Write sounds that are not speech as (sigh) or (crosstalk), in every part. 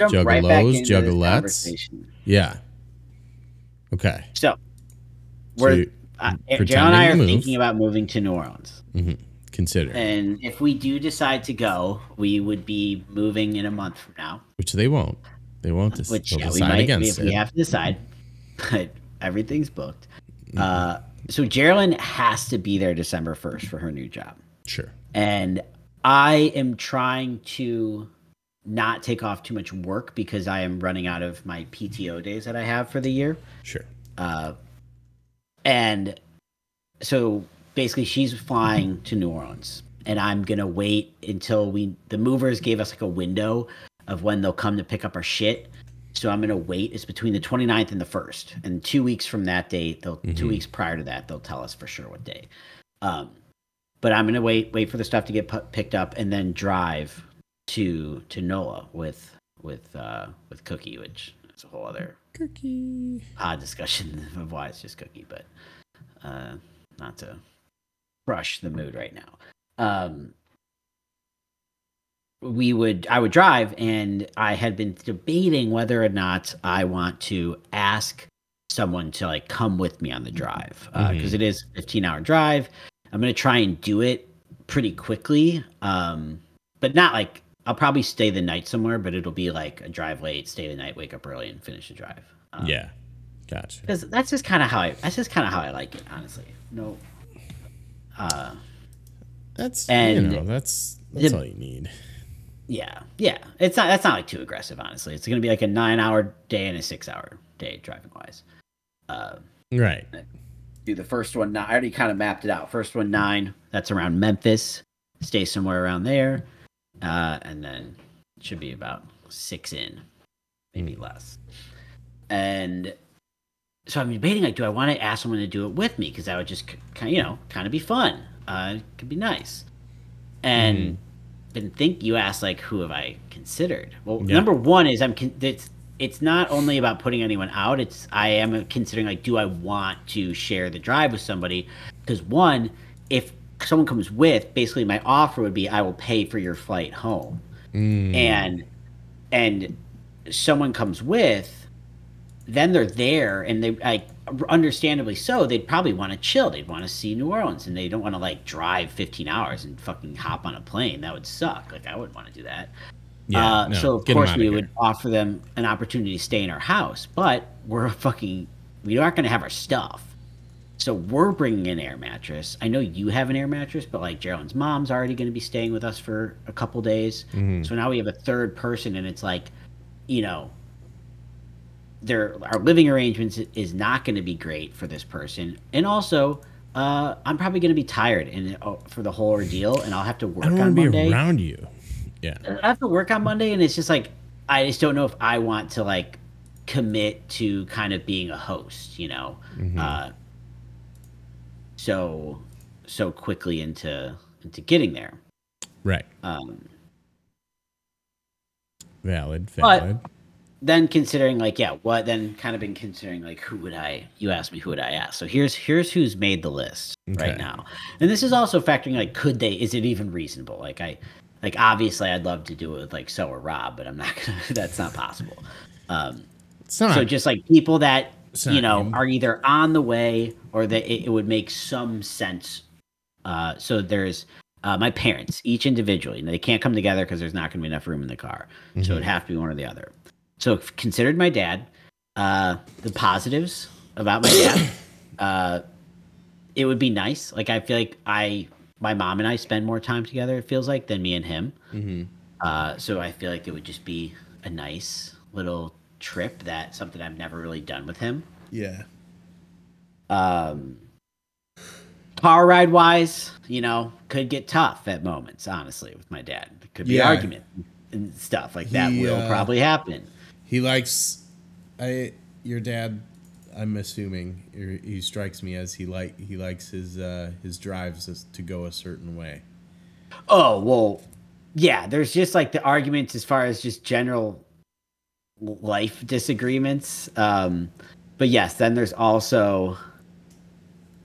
Right, let's right back Juggalos, into juggalettes. Yeah. Okay. So, we're you- uh, Joe and I are thinking about moving to New Orleans, Consider. and if we do decide to go, we would be moving in a month from now. Which they won't. They won't. Dis- Which yeah, we decide might against if it. we have to decide, (laughs) but everything's booked. Mm-hmm. Uh, so Geraldine has to be there December first for her new job. Sure. and I am trying to not take off too much work because I am running out of my PTO days that I have for the year. Sure. Uh, and so basically, she's flying to New Orleans, and I'm gonna wait until we the movers gave us like a window of when they'll come to pick up our shit. So I'm gonna wait. It's between the 29th and the first, and two weeks from that date, they'll two weeks prior to that, they'll tell us for sure what day. Um, but I'm gonna wait wait for the stuff to get pu- picked up and then drive to to NOLA with with uh, with Cookie, which is a whole other Cookie. odd discussion (laughs) of why it's just Cookie, but uh, not to crush the mood right now. Um, we would I would drive, and I had been debating whether or not I want to ask someone to like come with me on the drive because it is a 15 hour drive. I'm gonna try and do it pretty quickly, um, but not like I'll probably stay the night somewhere, but it'll be like a drive late, stay the night, wake up early, and finish the drive. Um, yeah. Gotcha. because that's just kind of how I that's just kind of how I like it, honestly. No, uh, That's and you know that's that's the- all you need. yeah, yeah. It's not that's not like too aggressive, honestly. It's gonna be like a nine hour day and a six hour day driving wise. Uh, Right. do the first one. I already kind of mapped it out. First one nine. That's around Memphis. Stay somewhere around there, uh, and then it should be about six in, maybe less. And so I'm debating like, do I want to ask someone to do it with me? Because that would just kind of, you know, kind of be fun. Uh, it could be nice. And been think you asked like, who have I considered? Well, Yeah. number one is I'm. Con- it's it's not only about putting anyone out. It's I am considering like, do I want to share the drive with somebody? Because one, if someone comes with, basically my offer would be I will pay for your flight home Mm. and and someone comes with then they're there and they like understandably so they'd probably want to chill they'd want to see new orleans and they don't want to like drive 15 hours and fucking hop on a plane that would suck like i wouldn't want to do that Yeah. uh, no, so of course outta we here. would offer them an opportunity to stay in our house but we're fucking we aren't going to have our stuff so we're bringing an air mattress. I know you have an air mattress, but like Geraldine's mom's already going to be staying with us for a couple days. Mm-hmm. So now we have a third person, and it's like, you know, their our living arrangements is not going to be great for this person, and also. Uh, I'm probably going to be tired and uh, for the whole ordeal, and I'll have to work I don't on be Monday. around you. Yeah. I have to work on Monday, and it's just like I just don't know if I want to like commit to kind of being a host, you know. Uh, so so quickly into into getting there. Right. Um, Valid. But- then considering like yeah, what then kind of been considering like who would I? You asked me who would I ask. So here's here's who's made the list Okay. right now, and this is also factoring like could they? Is it even reasonable? Like I. Like obviously, I'd love to do it with like so or Rob, but I'm not gonna. (laughs) That's not possible. Um, it's not. so just like people that you know him. are either on the way or that it, it would make some sense uh so there's uh, my parents each individually and they can't come together because there's not going to be enough room in the car so it'd have to be one or the other so considered my dad uh the positives about my dad (coughs) uh it would be nice like i feel like i my mom and I spend more time together. It feels like than me and him. Mm-hmm. Uh, so I feel like it would just be a nice little trip. That something I've never really done with him. Yeah. Um, car ride wise, you know, could get tough at moments. Honestly, with my dad, could be Yeah. argument and stuff like that. He, will uh, probably happen. He likes, I your dad. I'm assuming he strikes me as he like he likes his uh, his drives to go a certain way. Oh well, yeah. There's just like the arguments as far as just general life disagreements. Um, but yes, then there's also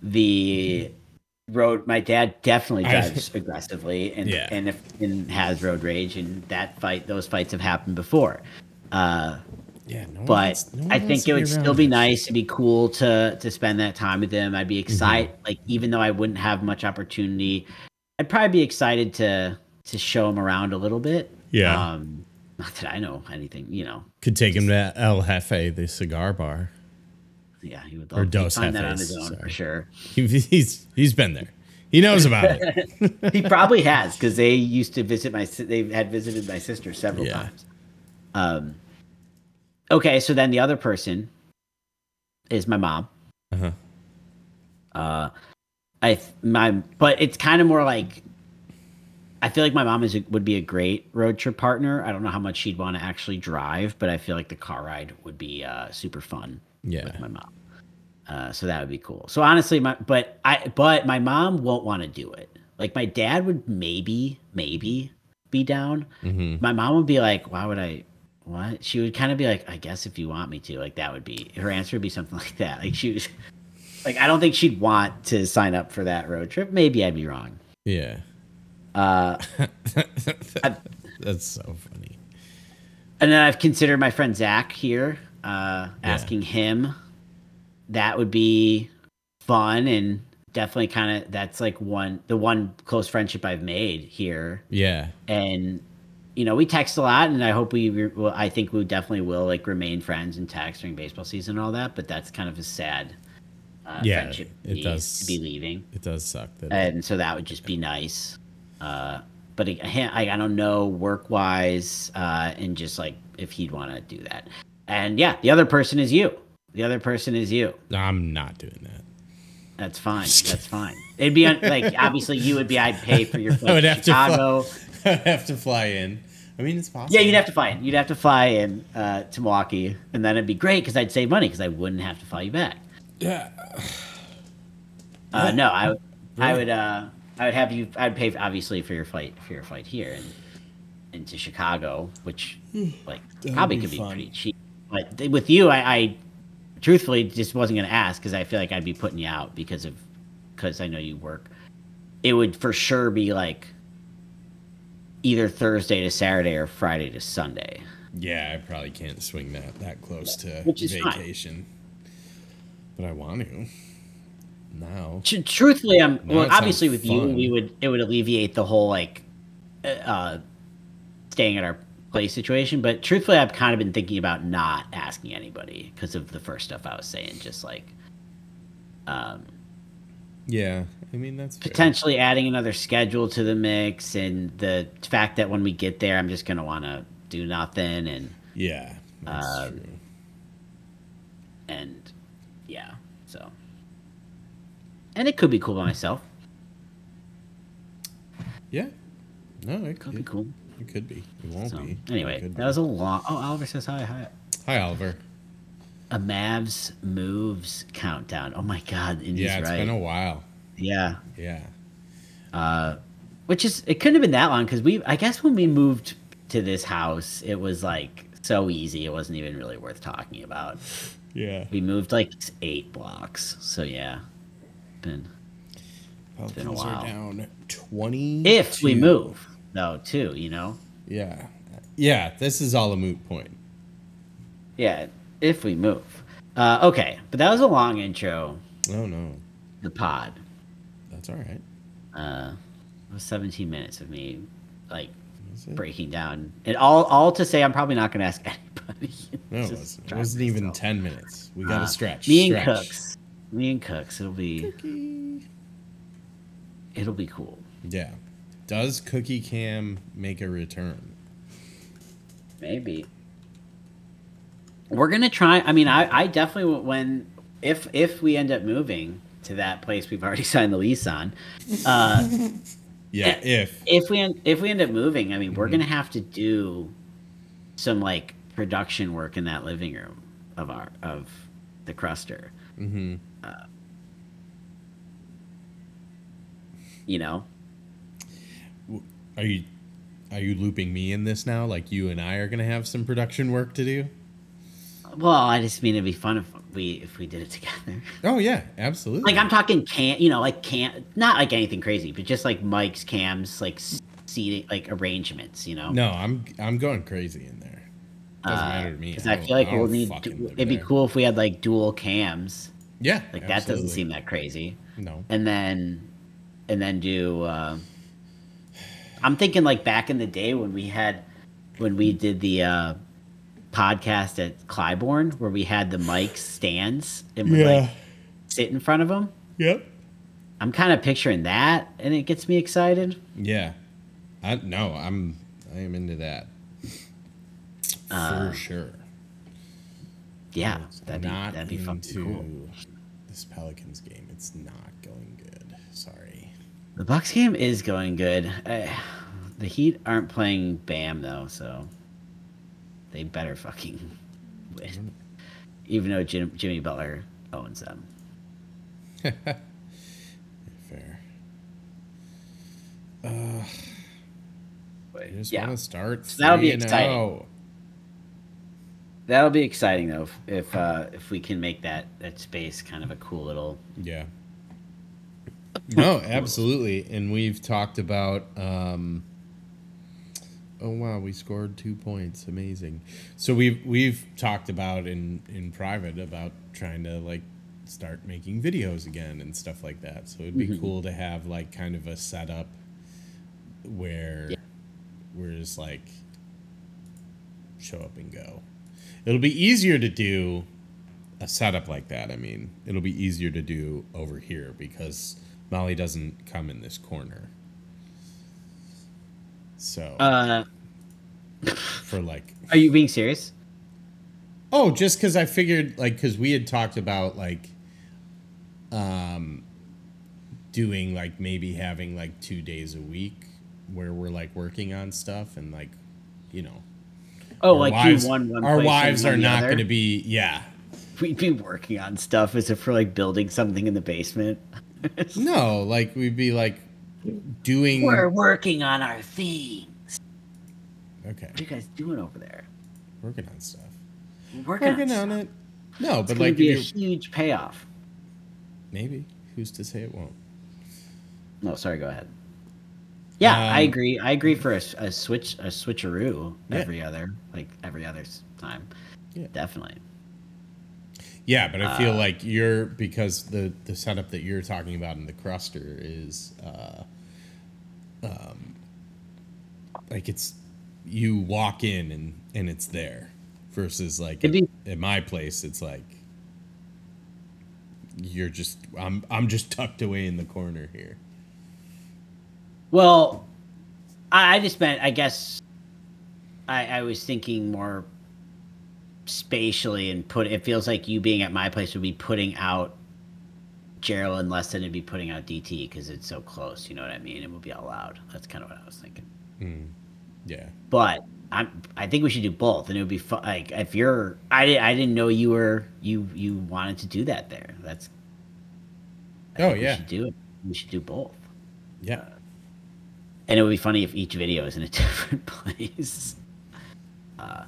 the road. My dad definitely drives (laughs) aggressively, and Yeah. and if and has road rage, and that fight, those fights have happened before. Uh, Yeah, no but wants- no I think it would still be nice to be cool to to spend that time with him. I'd be Mm-hmm. excited, like even though I wouldn't have much opportunity, I'd probably be excited to to show him around a little bit. Yeah. Um, not that I know anything, you know. Could take him to El Jefe, the cigar bar. Yeah, he would Or love to Dos find that on Jefes, his own for sure. He, he's he's been there. He knows about it. (laughs) He probably has because they used to visit my. They had visited my sister several Yeah. times. Um. Okay, so then the other person is my mom. Uh-huh. Uh, I th- my but it's kind of more like I feel like my mom is a, would be a great road trip partner. I don't know how much she'd want to actually drive, but I feel like the car ride would be uh, super fun Yeah. with my mom. Uh, so that would be cool. So honestly, my but I but my mom won't want to do it. Like my dad would maybe maybe be down. hmm My mom would be like, "Why would I?" What? She would kind of be like, "I guess if you want me to." Like that would be her answer. Would be something (laughs) like that. Like she was like, I don't think she'd want to sign up for that road trip. Maybe I'd be wrong. Yeah. Uh, (laughs) That's so funny. and then I've considered my friend Zach here, uh, asking him. That would be fun and definitely kind of that's like one the one close friendship I've made here. Yeah. and you know we text a lot and i hope we re- well i think we definitely will like remain friends and text during baseball season and all that but that's kind of a sad uh, Yeah, friendship it be, does. to be leaving It does suck that and so that would just be nice uh but I, I I don't know work wise uh and just like if he'd want to do that and yeah the other person is you the other person is you I'm not doing that. that's fine that's fine it'd be un- like obviously you would be i'd pay for your (laughs) I flight would to have to fly- chicago (laughs) I would have to fly in. I mean, it's possible. Yeah, you'd have to fly in. You'd have to fly in uh, to Milwaukee, and then it'd be great because I'd save money because I wouldn't have to fly you back. Yeah. Uh, no, I, would- I would, uh, I would have you. I'd pay obviously for your flight for your flight here and into Chicago, which (sighs) like probably be could be pretty cheap. But th- with you, I, I truthfully just wasn't gonna ask because I feel like I'd be putting you out because of because I know you work. It would for sure be like either Thursday to Saturday or Friday to Sunday. Yeah, I probably can't swing that that close to Which is fine. vacation. But I want to. Now. Tr- truthfully, I'm No, well. Obviously, with you, we would it would alleviate the whole like uh, staying at our place situation. But truthfully, I've kind of been thinking about not asking anybody because of the first stuff I was saying. Just like um, Yeah, I mean that's fair. potentially adding another schedule to the mix, and the fact that when we get there, I'm just gonna want to do nothing, and Yeah, that's Uh, true. and yeah, so. And it could be cool by myself. Yeah. No, it Could could be cool. It could be. It won't So be. anyway, that be. was a lot. Oh, Oliver says hi. Hi. Hi, Oliver. A Mavs moves countdown. Oh my god, and Yeah, it's right. been a while. yeah, Yeah. uh, which is it couldn't have been that long because we. I guess when we moved to this house, it was like so easy. It wasn't even really worth talking about. Yeah. We moved like eight blocks, so yeah. Been Pelicans a while. are down twenty. if we move though, too, you know. Yeah. Yeah. This is all a moot point. Yeah, if we move. Uh, okay, but that was a long intro. Oh no, The pod. that's all right. Uh, it was 17 minutes of me like breaking down and all all to say I'm probably not going to ask (laughs) anybody. No, it wasn't, it wasn't even ten minutes. We got to Uh, stretch. Me and stretch. Cooks. Me and Cooks. It'll be it'll be cool. Yeah. Does Cookie Cam make a return? Maybe. We're gonna try. I mean, I, I definitely when if if we end up moving to that place we've already (laughs) signed the lease on, uh, Yeah, Eh, if. if we en- if we end up moving, I mean, we're gonna have to do some like production work in that living room of our of the Cruster. Mm-hmm. Uh, you know, Are you are you looping me in this now? Like you and I are gonna have some production work to do? well, I just mean it'd be fun if we if we did it together. (laughs) Oh yeah, absolutely. Like I'm talking can you know like can not like anything crazy, but just like mics, cams, like seating, like arrangements. You know. No, I'm I'm going crazy in there. Doesn't matter to me. Because Uh, I, feel like we'll need. it'd be there. cool if we had like dual cams. Yeah, Like that doesn't seem that crazy. No. And then, and then do. Uh, I'm thinking like back in the day when we had, when we did the uh, podcast at Clybourne, where we had the mic stands and would like sit in front of them. Yep. I'm kind of picturing that, and it gets me excited. Yeah. I no, I'm I am into that. Uh, For sure. Yeah, that'd be not that'd be fucking cool. this Pelicans game. It's not going good. Sorry. The Bucks game is going good. Uh, the Heat aren't playing Bam though, so they better fucking win. Even though Jim, Jimmy Butler owns them. (laughs) Fair. I just yeah, want to start. So that'll be 3 and exciting. 0. that'll be exciting though if if, uh, if we can make that that space kind of a cool little. Yeah. No, absolutely. And we've talked about um Oh wow, we scored 2 points. Amazing. So we've we've talked about in in private about trying to like start making videos again and stuff like that. So it'd be Mm-hmm. cool to have like kind of a setup where Yeah. we're just like show up and go. It'll be easier to do a setup like that. I mean, it'll be easier to do over here because Molly doesn't come in this corner. So Uh, for like, (laughs) are you being serious? oh, just because I figured like because we had talked about like, um, doing like maybe having like two days a week where we're like working on stuff and like, you know, Oh, our like wives, do one one. our wives are not going to be yeah We'd be working on stuff as if we're like building something in the basement. (laughs) no like we'd be like doing We're working on our things. okay What are you guys doing over there? working on stuff We're working, working on, on stuff. it no It's but gonna like be a huge payoff. maybe who's to say it won't No, sorry. Go ahead. Yeah, I Um, agree. I agree for a switch, a switcheroo Yeah. every other, like every other time. Yeah. Definitely. yeah but i feel Uh, like you're because the the setup that you're talking about in the cruster is uh um like it's you walk in and and it's there versus like at, be- at my place it's like you're just i'm i'm just (laughs) tucked away in the corner here Well, I, I just meant, I guess, I, I was thinking more spatially and put. It feels like you being at my place would be putting out Geraldine less than it'd be putting out DT because it's so close. You know what I mean? It would be all loud. That's kind of what I was thinking. Mm, yeah But I'm, I think we should do both, and it would be fun. Like if you're, I, di- I didn't know you were you you wanted to do that there. That's. I Oh, yeah. We should do it. We should do both. yeah uh, And it would be funny if each video is in a (laughs) different place. Uh,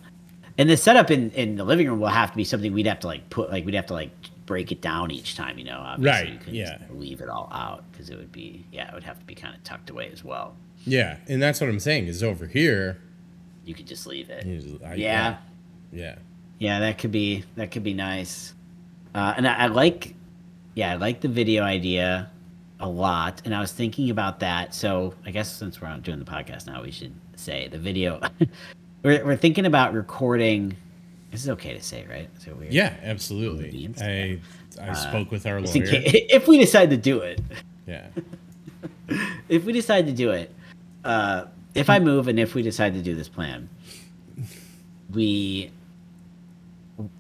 and the setup in, in the living room will have to be something we'd have to like put like we'd have to like break it down each time, you know. Obviously, Right, you couldn't yeah. leave it all out because it would be yeah, it would have to be kind of tucked away as well. yeah and that's what i'm saying is over here You could just leave it. is- I- yeah, yeah yeah, that could be that could be nice. Uh, and I, I like, yeah, I like the video idea a lot. And I was thinking about that. So I guess since we're not doing the podcast now, we should say the video. (laughs) we're we're thinking about recording. This is okay to say, right? So we Yeah, absolutely. I I spoke with our lawyer. case, (laughs) if we decide to do it. Yeah. (laughs) if we decide to do it, uh, if I move and if we decide to do this plan, we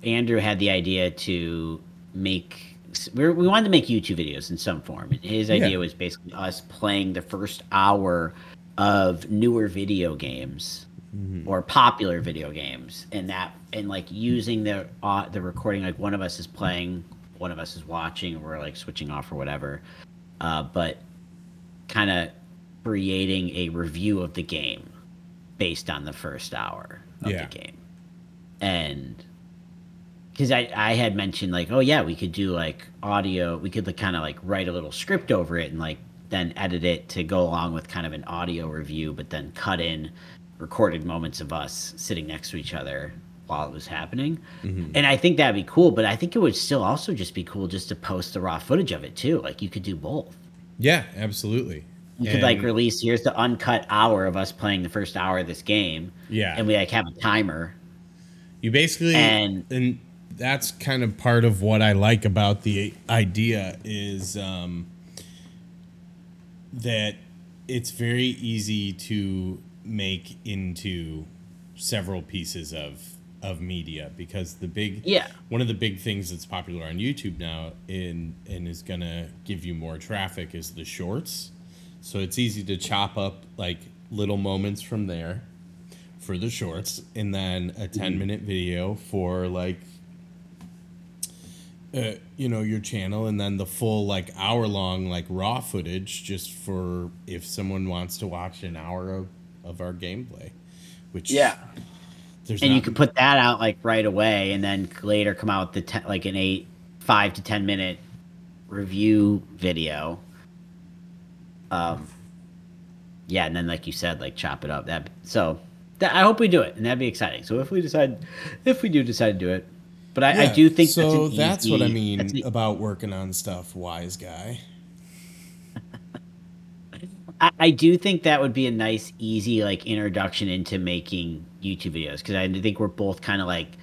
Andrew had the idea to make we we wanted to make YouTube videos in some form. And his idea Yeah. was basically us playing the first hour of newer video games or popular video games, and that and like using the uh, the recording. Like one of us is playing, one of us is watching, or we're like switching off or whatever. Uh, but kind of creating a review of the game based on the first hour of Yeah. the game. And because I, I had mentioned like, oh yeah, we could do like audio, we could like, kind of like write a little script over it and like then edit it to go along with kind of an audio review, but then cut in recorded moments of us sitting next to each other while it was happening. Mm-hmm. And I think that'd be cool, but I think it would still also just be cool just to post the raw footage of it too. Like you could do both. Yeah, absolutely. You could like release here's the uncut hour of us playing the first hour of this game. Yeah. And we like have a timer. You basically And- and that's kind of part of what I like about the idea is um, that it's very easy to make into several pieces of of media because the big Yeah. one of the big things that's popular on YouTube now in and is gonna give you more traffic is the shorts. So it's easy to chop up like little moments from there for the shorts and then a 10 minute video for like uh, you know your channel and then the full like hour long like raw footage just for if someone wants to watch an hour of, of our gameplay which yeah there's And you can put that out like right away and then later come out with the te- like an 8 5 to 10 minute review video. Um yeah, and then like you said like chop it up. That so that, I hope we do it and that'd be exciting. So if we decide if we do decide to do it but I, I do think so. that's, That's, what I mean about working on stuff, wise guy. (laughs) I, I do think that would be a nice, easy like introduction into making YouTube videos because I think we're both kind of like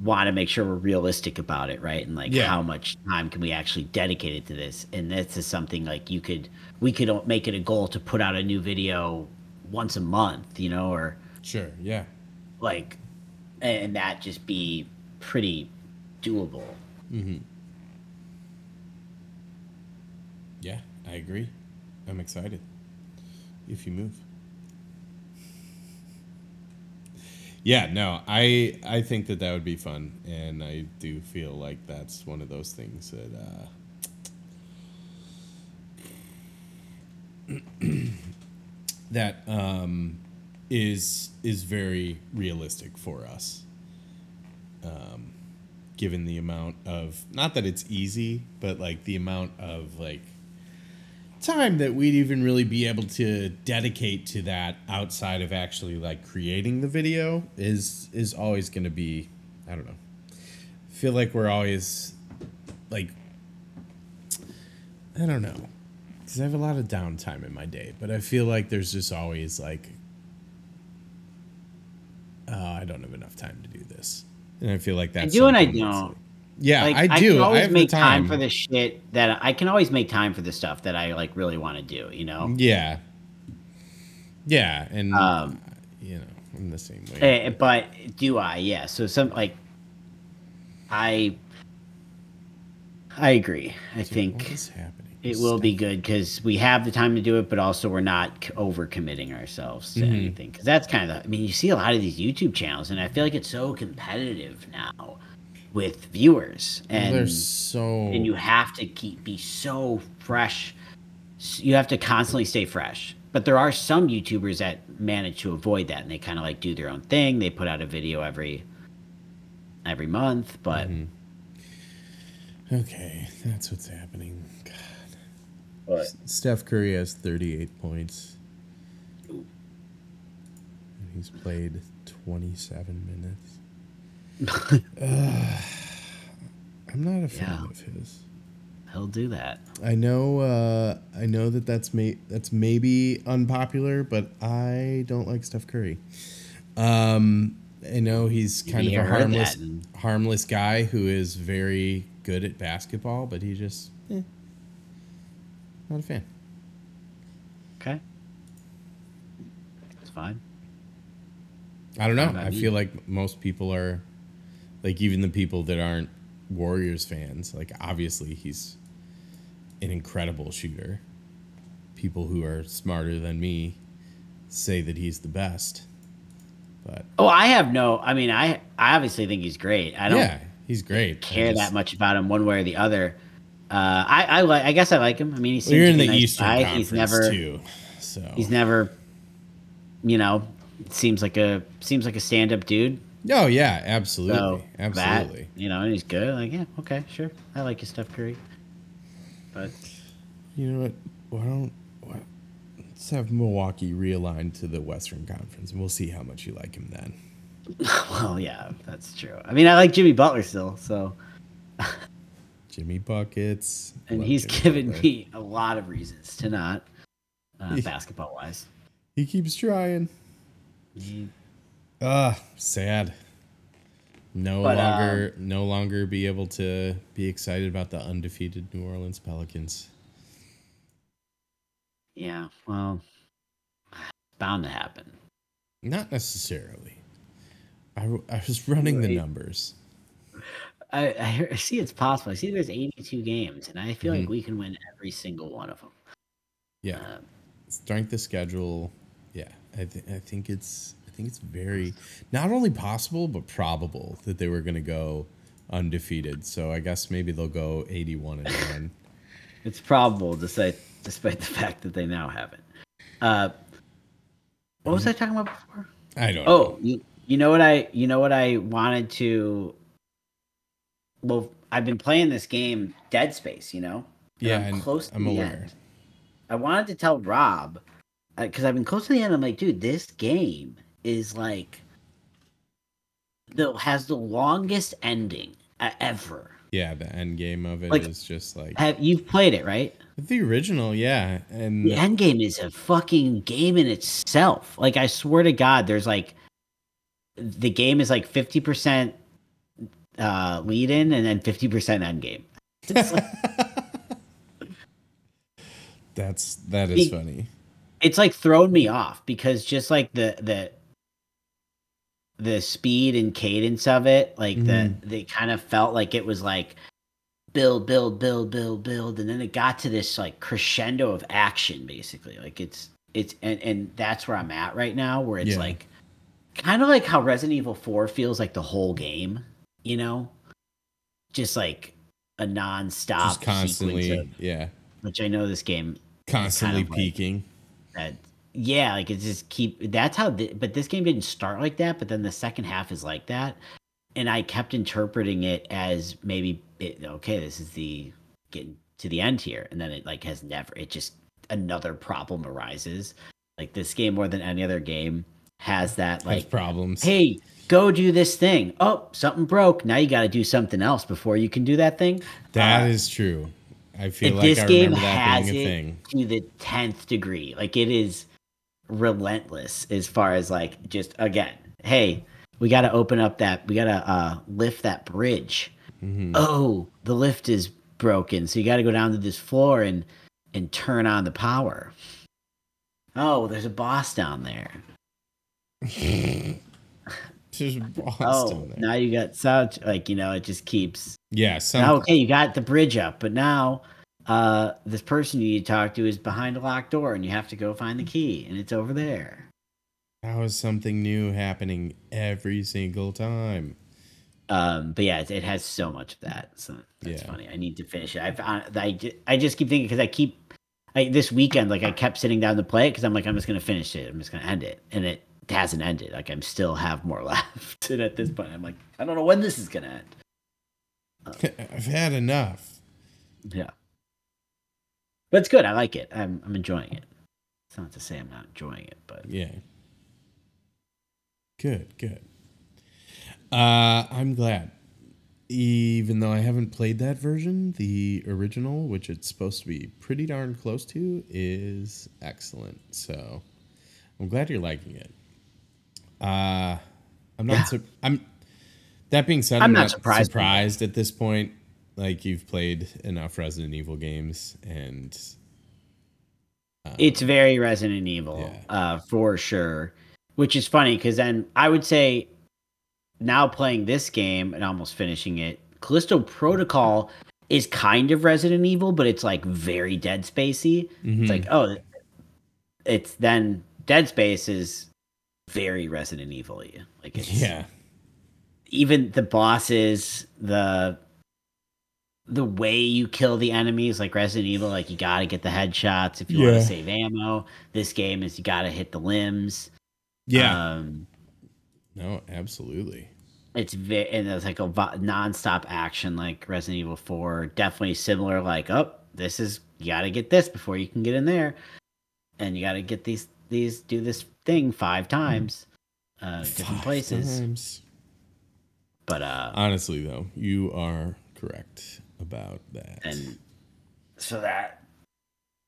want to make sure we're realistic about it, right? And like Yeah. how much time can we actually dedicate it to this? And this is something like you could we could make it a goal to put out a new video once a month, you know, or Sure, yeah, like, and that just be pretty doable. yeah, I agree. I'm excited. If you move. Yeah, no, I I think that that would be fun, and I do feel like that's one of those things that uh, (clears throat) that um, is is very realistic for us. Um, given the amount of not that it's easy, but like the amount of like time that we'd even really be able to dedicate to that outside of actually like creating the video is is always going to be I don't know. Feel like we're always like I don't know. Cuz I have a lot of downtime in my day, but I feel like there's just always like oh, I don't have enough time to do this. And I feel like that's do and I don't. yeah, like, I do. I, always have make time. time for the shit that I can always make time for the stuff that I like really want to do. You know. Yeah. Yeah, and Um, you know, I'm the same way. Eh, but do I? Yeah. So some like I I agree. I what think is happening? It will be good because we have the time to do it, but also we're not overcommitting ourselves to Mm-hmm. anything. Because that's kind of I mean, you see a lot of these YouTube channels, and I feel like it's so competitive now with viewers, and There's so and you have to keep be so fresh. You have to constantly stay fresh. But there are some YouTubers that manage to avoid that, and they kind of like do their own thing. They put out a video every every month, but okay. That's what's happening. But Steph Curry has 38 points. And he's played 27 minutes. (laughs) Ugh. I'm not a fan Yeah. of his. he'll do that. I know. Uh, I know that that's may that's maybe unpopular, but I don't like Steph Curry. Um, I know he's kind You of a harmless, harmless guy who is very good at basketball, but he just eh, not a fan. Okay. It's fine. I don't know. I you? feel like most people are, like even the people that aren't Warriors fans. Like obviously he's an incredible shooter. People who are smarter than me say that he's the best. But Oh, I have no. I mean, I I obviously think he's great. I don't yeah, he's great. Care just- that much about him one way or the other. Uh, I I like. I guess I like him. I mean, he seems Well, you're in the nice Eastern guy. Conference He's never. too, so He's never. You know, seems like a seems like a stand up dude. Oh yeah, absolutely, So absolutely. that you know, and he's good. Like yeah, okay, sure. I like your Steph Curry. But You know what? Why don't why, let's have Milwaukee realigned to the Western Conference, and we'll see how much you like him then. (laughs) well, yeah, that's true. I mean, I like Jimmy Butler still. So (laughs) Jimmy buckets, and he's Jimmy given Butler. me a lot of reasons to not uh, basketball wise. He keeps trying. Ah, sad. No But, longer, no longer be able to be excited about the undefeated New Orleans Pelicans. Yeah, well, bound to happen. Not necessarily. I, I was running the numbers. I, I, see it's possible. I see there's 82 games, and I feel Mhm. like we can win every single one of them. Yeah, Um, strength of schedule. Yeah, I, th- I think it's I think it's very not only possible but probable that they were going to go undefeated. So I guess maybe they'll go eighty-one and one. it's probable, despite despite the fact that they now haven't. Uh, what was I talking about before? I don't. Oh, know. you, you know what I you know what I wanted to. Well, I've been playing this game, Dead Space. You know. Yeah, I'm and close to I'm the aware. end. I wanted to tell Rob because I've been close to the end. I'm like, dude, this game is like the has the longest ending uh, ever. Yeah, the end game of it is Like- just like Have you've played it, right? the original. Yeah, and The end game is a fucking game in itself. Like I swear to God, there's like the game is like fifty percent uh, lead in and then fifty percent end game. (laughs) Like, that's that is He- funny. it's like thrown me off because just like the the the speed and cadence of it, like Mhm. the they kind of felt like it was like build, build, build, build, build, and then it got to this like crescendo of action, basically. Like it's it's and and that's where I'm at right now, where it's Yeah. like kind of like how Resident Evil Four feels like the whole game, you know, just like a nonstop Just constantly, sequence of, yeah, which I know this game constantly of like- peaking. that. Yeah like it just keep that's how but this game didn't start like that but then the second half is like that. And i kept interpreting it as maybe it, okay this is the getting to the end here. And then it like has never it just another problem arises. Like this game more than any other game has that Has like problems. hey go do this thing oh something broke now you got to do something else before you can do that thing That Uh, is true. I feel like this I game has it thing. to the 10th degree like it is relentless as far as like just again hey we got to open up that we got to uh lift that bridge Mhm. oh the lift is broken so you got to go down to this floor and and turn on the power oh there's a boss down there (laughs) Just oh now you got such like you know it just keeps Yeah, some, now, okay, you got the bridge up, but now uh, this person you need to talk to is behind a locked door, and you have to go find the key, and it's over there. how is something new happening every single time? Um, but yeah, it, it has so much of that. So that's Yeah. funny. I need to finish it. I found, I, ju- I just keep thinking because I keep like this weekend, like I kept sitting down to play it because I'm like I'm just gonna finish it. I'm just gonna end it, and it hasn't ended. Like I'm still have more (laughs) left, and at this point, I'm like I don't know when this is gonna end. (laughs) I've had enough. Yeah. But it's good. I like it. I'm I'm enjoying it. It's not to say I'm not enjoying it, but Yeah. Good, good. Uh, I'm glad. Even though I haven't played that version, the original, which it's supposed to be pretty darn close to, is excellent. So I'm glad you're liking it. Uh, I'm not. Yeah. I'm. That being said, I'm I'm, not not, surprised surprised, at this point. Like you've played enough Resident Evil games, and um, it's very Resident Evil, Yeah. uh, for sure. Which is funny because then I would say, now playing this game and almost finishing it, Callisto Protocol is kind of Resident Evil, but it's like very Dead Spacey. Mhm. It's like oh, it's then Dead Space is very Resident Evil. Like it's, yeah, even the bosses, the the way you kill the enemies, like Resident Evil, like you gotta get the headshots if you want to save ammo. This game is you gotta hit the limbs. yeah. Um, no, absolutely. it's very and it's like a non-stop action like Resident Evil 4. Definitely similar. Like, oh, this is you gotta get this before you can get in there, and you gotta get these these do this thing five times, uh, different Five places. times. But uh, Honestly, though, you are correct about that. and so that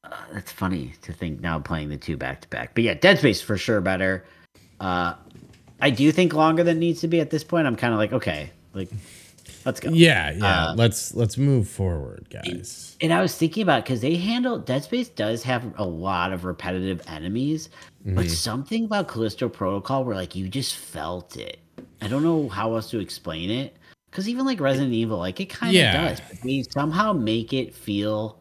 uh, that's funny to think now playing the two back to back. But yeah, Dead Space for sure better. Uh, I do think longer than needs to be at this point. I'm kind of like, okay, like let's go. yeah, yeah. Uh, let's let's move forward, guys. And I was thinking about because they handle Dead Space does have a lot of repetitive enemies, but something about Callisto Protocol where like you just felt it. I don't know how else to explain it. Because even like Resident Evil, like it kind of Yeah. does, but they somehow make it feel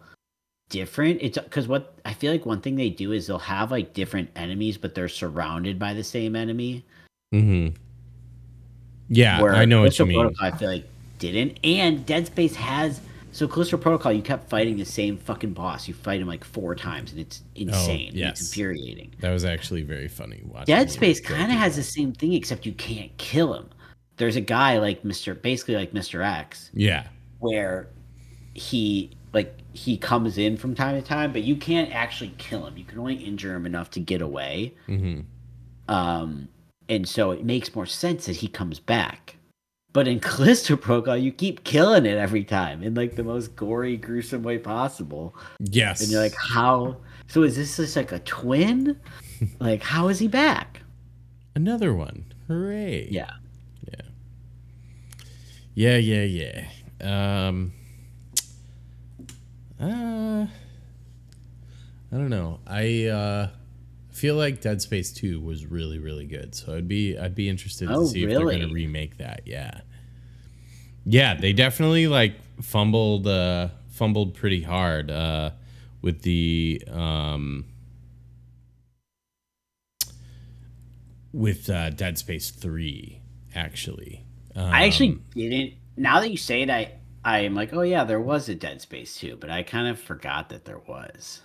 different. It's because what I feel like one thing they do is they'll have like different enemies, but they're surrounded by the same enemy. Mm-hmm. Yeah, where I know what you mean. Protocol, I feel like didn't. And Dead Space has so Callisto Protocol. You kept fighting the same fucking boss. You fight him like four times, and it's insane. Oh, yes. It's infuriating. That was actually very funny. Watching Dead Space kind of has the same thing, except you can't kill him. There's a guy like Mister, basically like Mister X, Yeah, where he like he comes in from time to time, but you can't actually kill him. You can only injure him enough to get away. hmm Um, and so it makes more sense that he comes back. But in Callisto Protocol, you keep killing it every time in like the most gory, gruesome way possible. yes. And you're like, how? So is this just like a twin? (laughs) like, how is he back? another one. Hooray! Yeah. yeah, yeah, yeah. Yeah. Um, uh, I don't know. I uh, feel like Dead Space Two was really, really good. So I'd be, I'd be interested to Oh, see if they're gonna remake that. Yeah, yeah. They definitely like fumbled, uh, fumbled pretty hard uh, with the um. With uh, Dead Space Three, actually, I actually Um, didn't. Now that you say it, I I'm like, oh yeah, there was a Dead Space Two, but I kind of forgot that there was.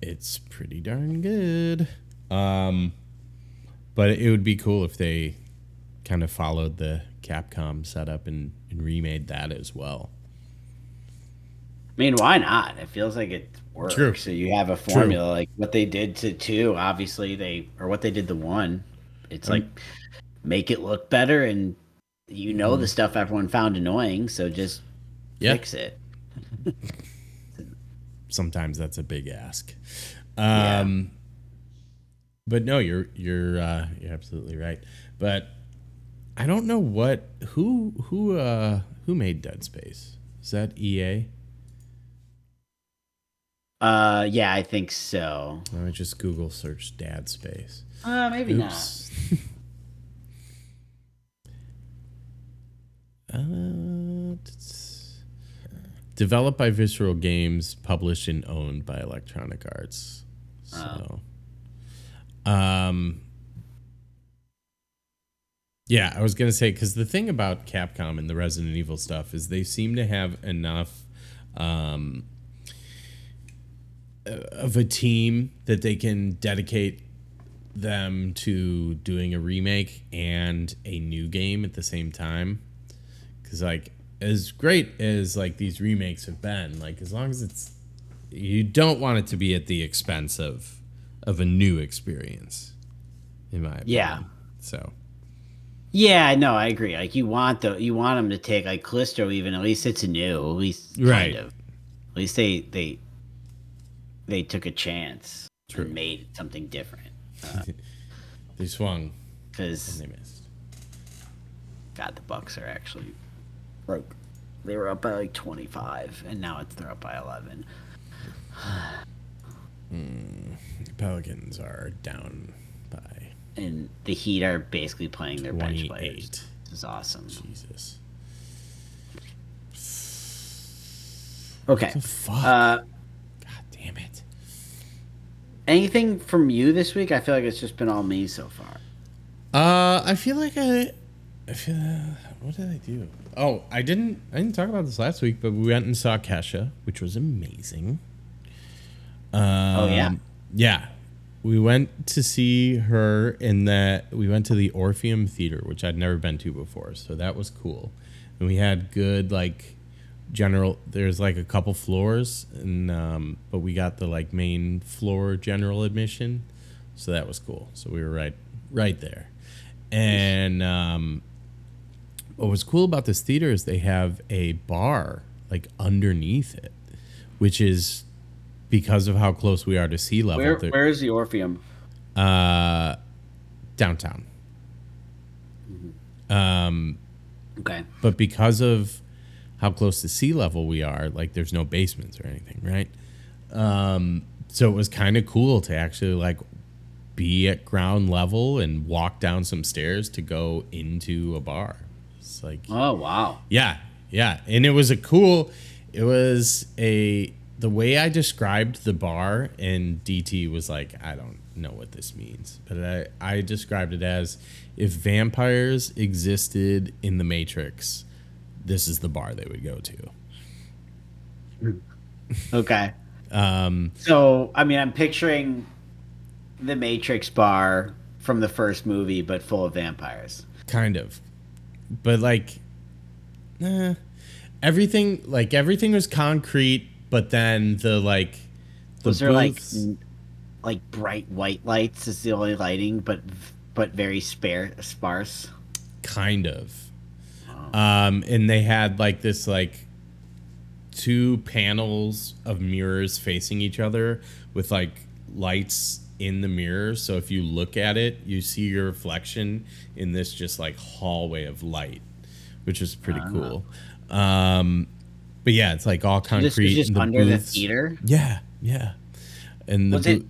it's pretty darn good. Um, but it would be cool if they kind of followed the Capcom setup and, and remade that as well. I mean, why not? It feels like it works. True. So you have a formula like what they did to two. Obviously, they or what they did to one. It's like make it look better, and you know the stuff everyone found annoying. So just Yeah. fix it. (laughs) Sometimes that's a big ask. Yeah. Um, but no, you're you're uh, you're absolutely right. But I don't know what who who uh who made Dead Space. Is that EA? Uh, yeah, I think so. Let me just Google search Dad Space. Uh, maybe not. Oops. (laughs) Uh, developed by Visceral Games, published and owned by Electronic Arts. So, um, yeah, I was gonna say because the thing about Capcom and the Resident Evil stuff is they seem to have enough, um, of a team that they can dedicate them to doing a remake and a new game at the same time because like as great as like these remakes have been like as long as it's you don't want it to be at the expense of of a new experience in my opinion. Yeah. so Yeah, no, I agree. Like you want the you want them to take like Callisto, even at least it's new. At least kind of. At least they they they took a chance True. and made something different. Uh, (laughs) they swung and Because they missed God, the Bucks are actually broke. They were up by like twenty five, and now it's they're up by eleven. (sighs) Hmm. Pelicans are down by And the Heat are basically playing their bench players. 28. This is awesome. Jesus. Okay. Fuck? Uh, God damn it. anything from you this week? I feel like it's just been all me so far. Uh, I feel like I, I feel. What did I do? Oh, I didn't. I didn't talk about this last week, but we went and saw Kesha, which was amazing. Um, Oh, yeah? yeah. We went to see her in that. We went to the Orpheum Theater, which I'd never been to before, so that was cool. And we had good like general. There's like a couple floors, and um, but we got the like main floor general admission, so that was cool. So we were right right there, and um, what was cool about this theater is they have a bar like underneath it, which is because of how close we are to sea level. Where There- Where is the Orpheum? uh, downtown. Um, Okay. but because of how close to sea level we are, like there's no basements or anything, right? Um, so it was kind of cool to actually like be at ground level and walk down some stairs to go into a bar. It's like Oh wow. yeah, yeah, and it was a cool. It was a the way I described the bar, and DT was like, I don't know what this means, but I I described it as if vampires existed in the Matrix, this is the bar they would go to. Okay. (laughs) Um. So I mean, I'm picturing the Matrix bar from the first movie, but full of vampires. kind of but like eh, everything like everything was concrete but then the like the Was there like booths- like bright white lights is the only lighting, but but very spare sparse. kind of. Um and they had like this like two panels of mirrors facing each other with like lights in the mirror. So if you look at it you see your reflection in this just like hallway of light which is pretty cool. Um but yeah it's like all concrete This just and under the theater. yeah yeah and the Was it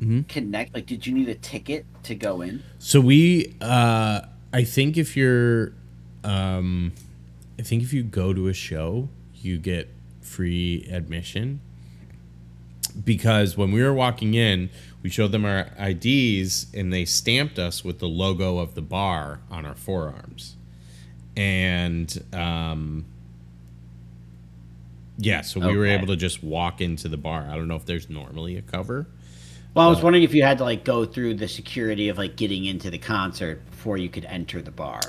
boo- connect? Like, did you need a ticket to go in? So we, uh, I think if you're, um, I think if you go to a show, you get free admission. Because when we were walking in, we showed them our IDs and they stamped us with the logo of the bar on our forearms. And, um, yeah, so we were able to just walk into the bar. I don't know if there's normally a cover. Well, I was wondering if you had to like go through the security of like getting into the concert before you could enter the bar,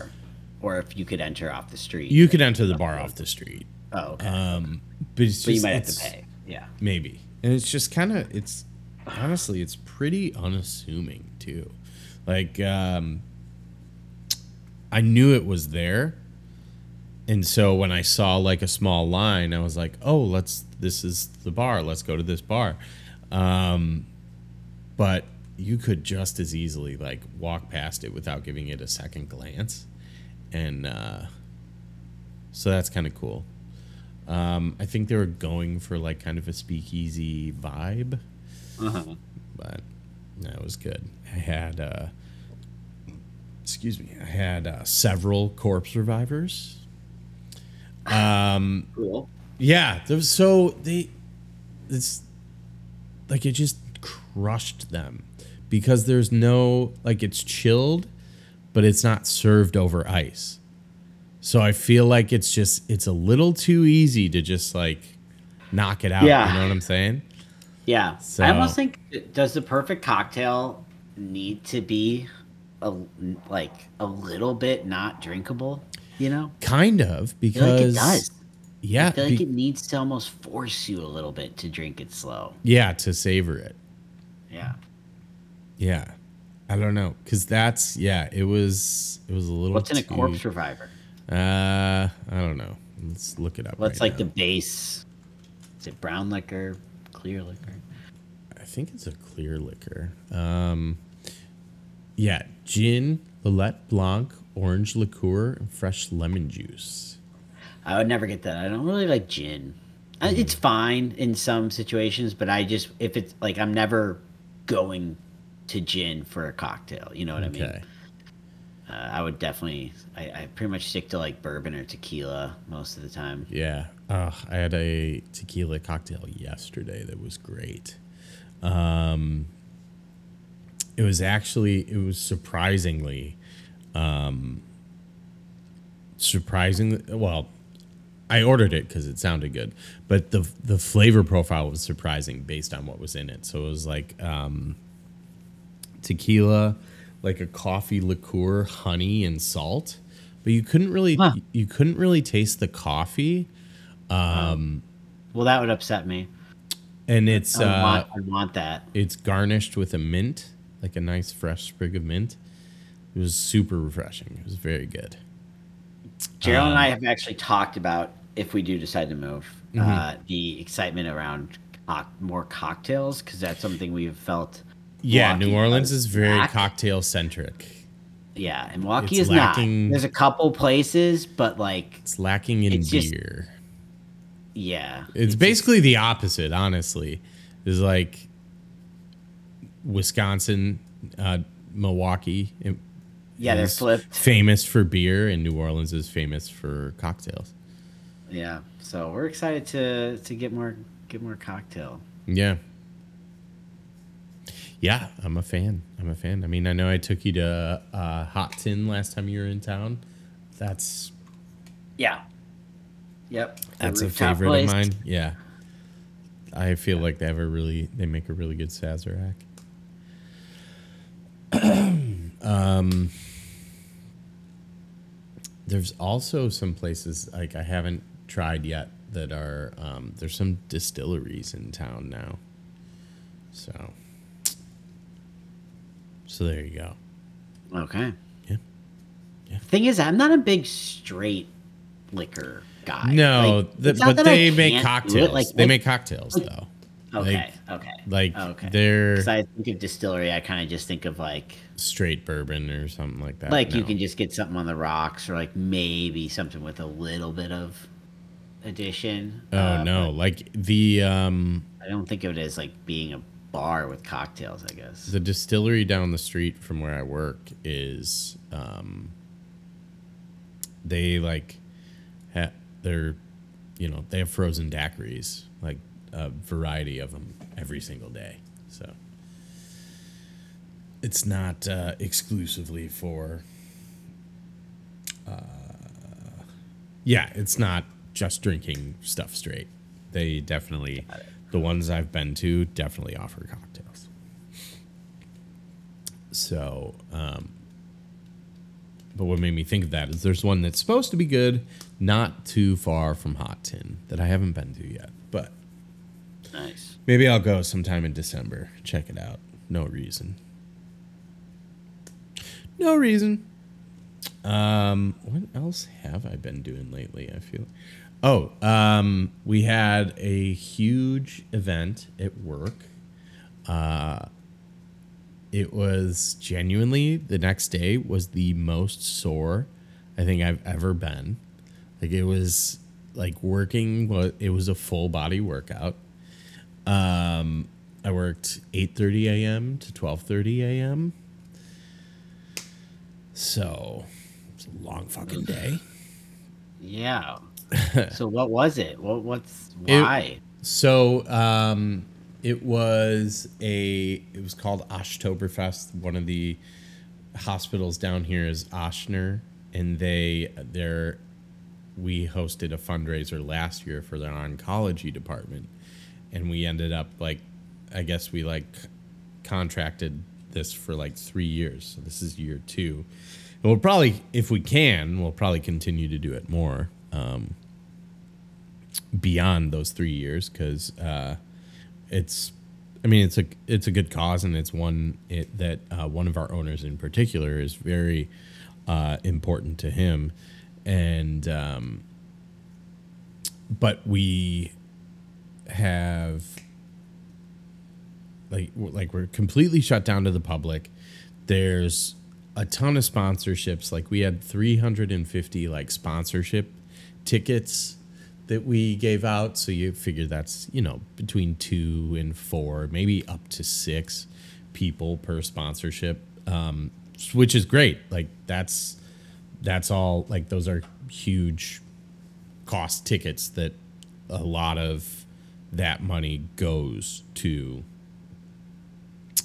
or if you could enter off the street. You could enter the bar off the street. oh, okay. Um, but it's just, but you might have to pay. Yeah. Maybe. And it's just kind of, it's honestly, it's pretty unassuming too. Like, um, I knew it was there. And so when I saw like a small line, I was like, oh, let's, this is the bar. Let's go to this bar. Um, but you could just as easily like walk past it without giving it a second glance. And, uh, so that's kind of cool. Um, I think they were going for like kind of a speakeasy vibe, Uh-huh. but no, it was good. I had, uh, excuse me, I had uh, several Corpse Revivers. Um, Cool. yeah, there was so they, it's like it just crushed them because there's no like it's chilled, but it's not served over ice. So I feel like it's just it's a little too easy to just like knock it out. Yeah. You know what I'm saying? Yeah. So- I almost think does the perfect cocktail need to be a like a little bit not drinkable? You know, Kind of because like it does. Yeah, I feel like be- it needs to almost force you a little bit to drink it slow. yeah, to savor it. Yeah. Yeah, I don't know because that's yeah, it was it was a little. What's in a Corpse Reviver? Uh, I don't know. Let's look it up. What's right like now. the base? Is it brown liquor, clear liquor? I think it's a clear liquor. Um, yeah, gin, Lillet Blanc, orange liqueur, and fresh lemon juice. I would never get that. I don't really like gin. Uh, It's fine in some situations, but I just if it's like I'm never going to gin for a cocktail. You know what I mean? Okay. Uh, I would definitely. I, I pretty much stick to like bourbon or tequila most of the time. Yeah. Uh, I had a tequila cocktail yesterday that was great. Um, it was actually, it was surprisingly, um, surprisingly, well, I ordered it because it sounded good, but the the flavor profile was surprising based on what was in it. So it was like um, tequila, like a coffee liqueur, honey and salt, but you couldn't really Huh. you couldn't really taste the coffee, Um, Well, that would upset me. and it's I uh, want, I want that. it's garnished with a mint, like a nice fresh sprig of mint. It was super refreshing. It was very good. Gerald and I Um, have actually talked about if we do decide to move, Mm-hmm. uh, the excitement around more cocktails because that's something we've felt. Yeah, Milwaukee New Orleans is very cocktail centric. Yeah, and Milwaukee It's is lacking- not. There's a couple places, but like, It's lacking in It's just- beer. yeah, It's, basically the opposite, honestly. Is like Wisconsin, uh, Milwaukee. Yeah, they're flipped. Famous for beer, and New Orleans is famous for cocktails. Yeah, so we're excited to to get more get more cocktail. Yeah. Yeah, I'm a fan. I'm a fan. I mean, I know I took you to uh, Hot Tin last time you were in town. That's Yeah. Yep. that's a favorite place. of mine. Yeah. I feel like they have a really they make a really good Sazerac. (clears throat) um there's also some places like I haven't tried yet that are um, there's some distilleries in town now. So so there you go. Okay. Yeah. Yeah. Thing is, I'm not a big straight liquor guy. No, Like, th- it's not but they make can't do it, cocktails. Like, they like- make cocktails though. Okay. okay. Like okay. they're Because I think of distillery, I kind of just think of like straight bourbon or something like that. like you can just get something on the rocks or like maybe something with a little bit of addition. Oh Uh, no, like the um I don't think of it as like being a bar with cocktails. I guess. the distillery down the street from where I work is um they like ha- they're you know, they have frozen daiquiris, like a variety of them every single day. So it's not uh, exclusively for uh yeah, it's not just drinking stuff straight. They definitely the ones I've been to definitely offer cocktails. So, um, but what made me think of that is there's one that's supposed to be good, not too far from Hot Tin that I haven't been to yet. But Nice. maybe I'll go sometime in December. Check it out. No reason. No reason. Um, what else have I been doing lately? I feel. Oh, um, we had a huge event at work. Uh, it was genuinely the next day was the most sore I think I've ever been. Like it was like working. It was a full body workout. Um, I worked eight thirty a.m. to twelve thirty a.m. So it's a long fucking day. Yeah. (laughs) so what was it? What what's It- why? So um, it was a it was called Oktoberfest. One of the hospitals down here is Ochsner, and they they're we hosted a fundraiser last year for their oncology department, and we ended up like I guess we like contracted this for like three years. So this is year two. And we'll probably, if we can, we'll probably continue to do it more. Um, beyond those three years because uh, it's I mean it's a it's a good cause and it's one it, that uh, one of our owners in particular is very uh, important to him and um, but we have like like we're completely shut down to the public there's a ton of sponsorships like we had 350 like sponsorship tickets that we gave out. So you figure that's you know between two and four, maybe up to six people per sponsorship, um, which is great. Like that's that's all. Like those are huge cost tickets that a lot of that money goes to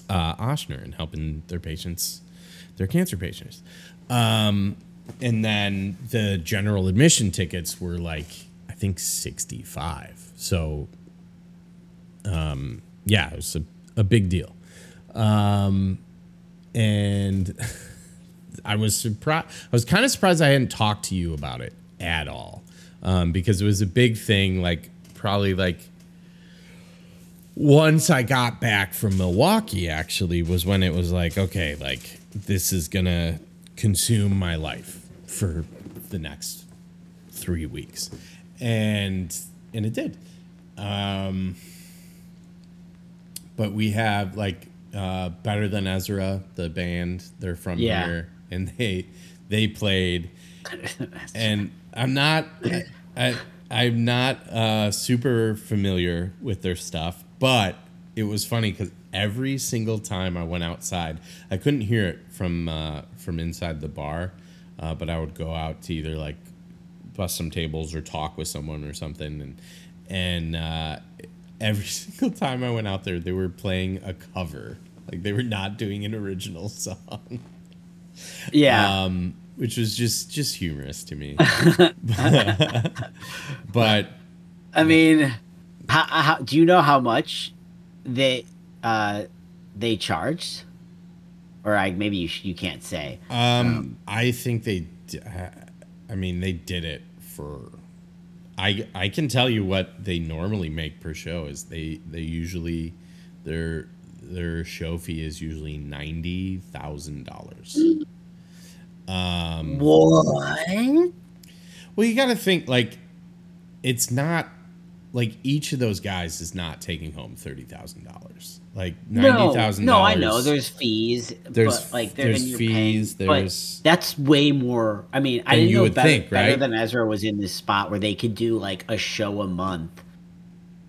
uh, Ochsner and helping their patients, their cancer patients. Um, and then the general admission tickets were like, I think 65. So, um, yeah, it was a, a big deal. Um, and (laughs) I was surprised. I was kind of surprised I hadn't talked to you about it at all. Um, because it was a big thing, like probably like once I got back from Milwaukee, actually, was when it was like, okay, like this is gonna consume my life for the next three weeks, and and it did. Um, but we have like uh, better than Ezra, the band. They're from Yeah. here, and they they played and I'm not I, I I'm not uh, super familiar with their stuff, but it was funny because every single time I went outside, I couldn't hear it from uh, from inside the bar, uh, but I would go out to either like bust some tables or talk with someone or something, and and uh, every (laughs) single time I went out there, they were playing a cover, like they were not doing an original (laughs) song Yeah. um, which was just just humorous to me. (laughs) but I mean, how, how, do you know how much they uh, they charged? Or I maybe you sh- you can't say. um, I think they, d- I mean, they did it for. I I can tell you what they normally make per show is they they usually their their show fee is usually ninety thousand dollars. Um, What? Well, you got to think like it's not like each of those guys is not taking home thirty thousand dollars. Like ninety No, no, I know. There's fees. There's- but like there's fees, Paying, there's- but that's way more. I mean, I didn't know better, think, better than Ezra was in this spot where they could do like a show a month,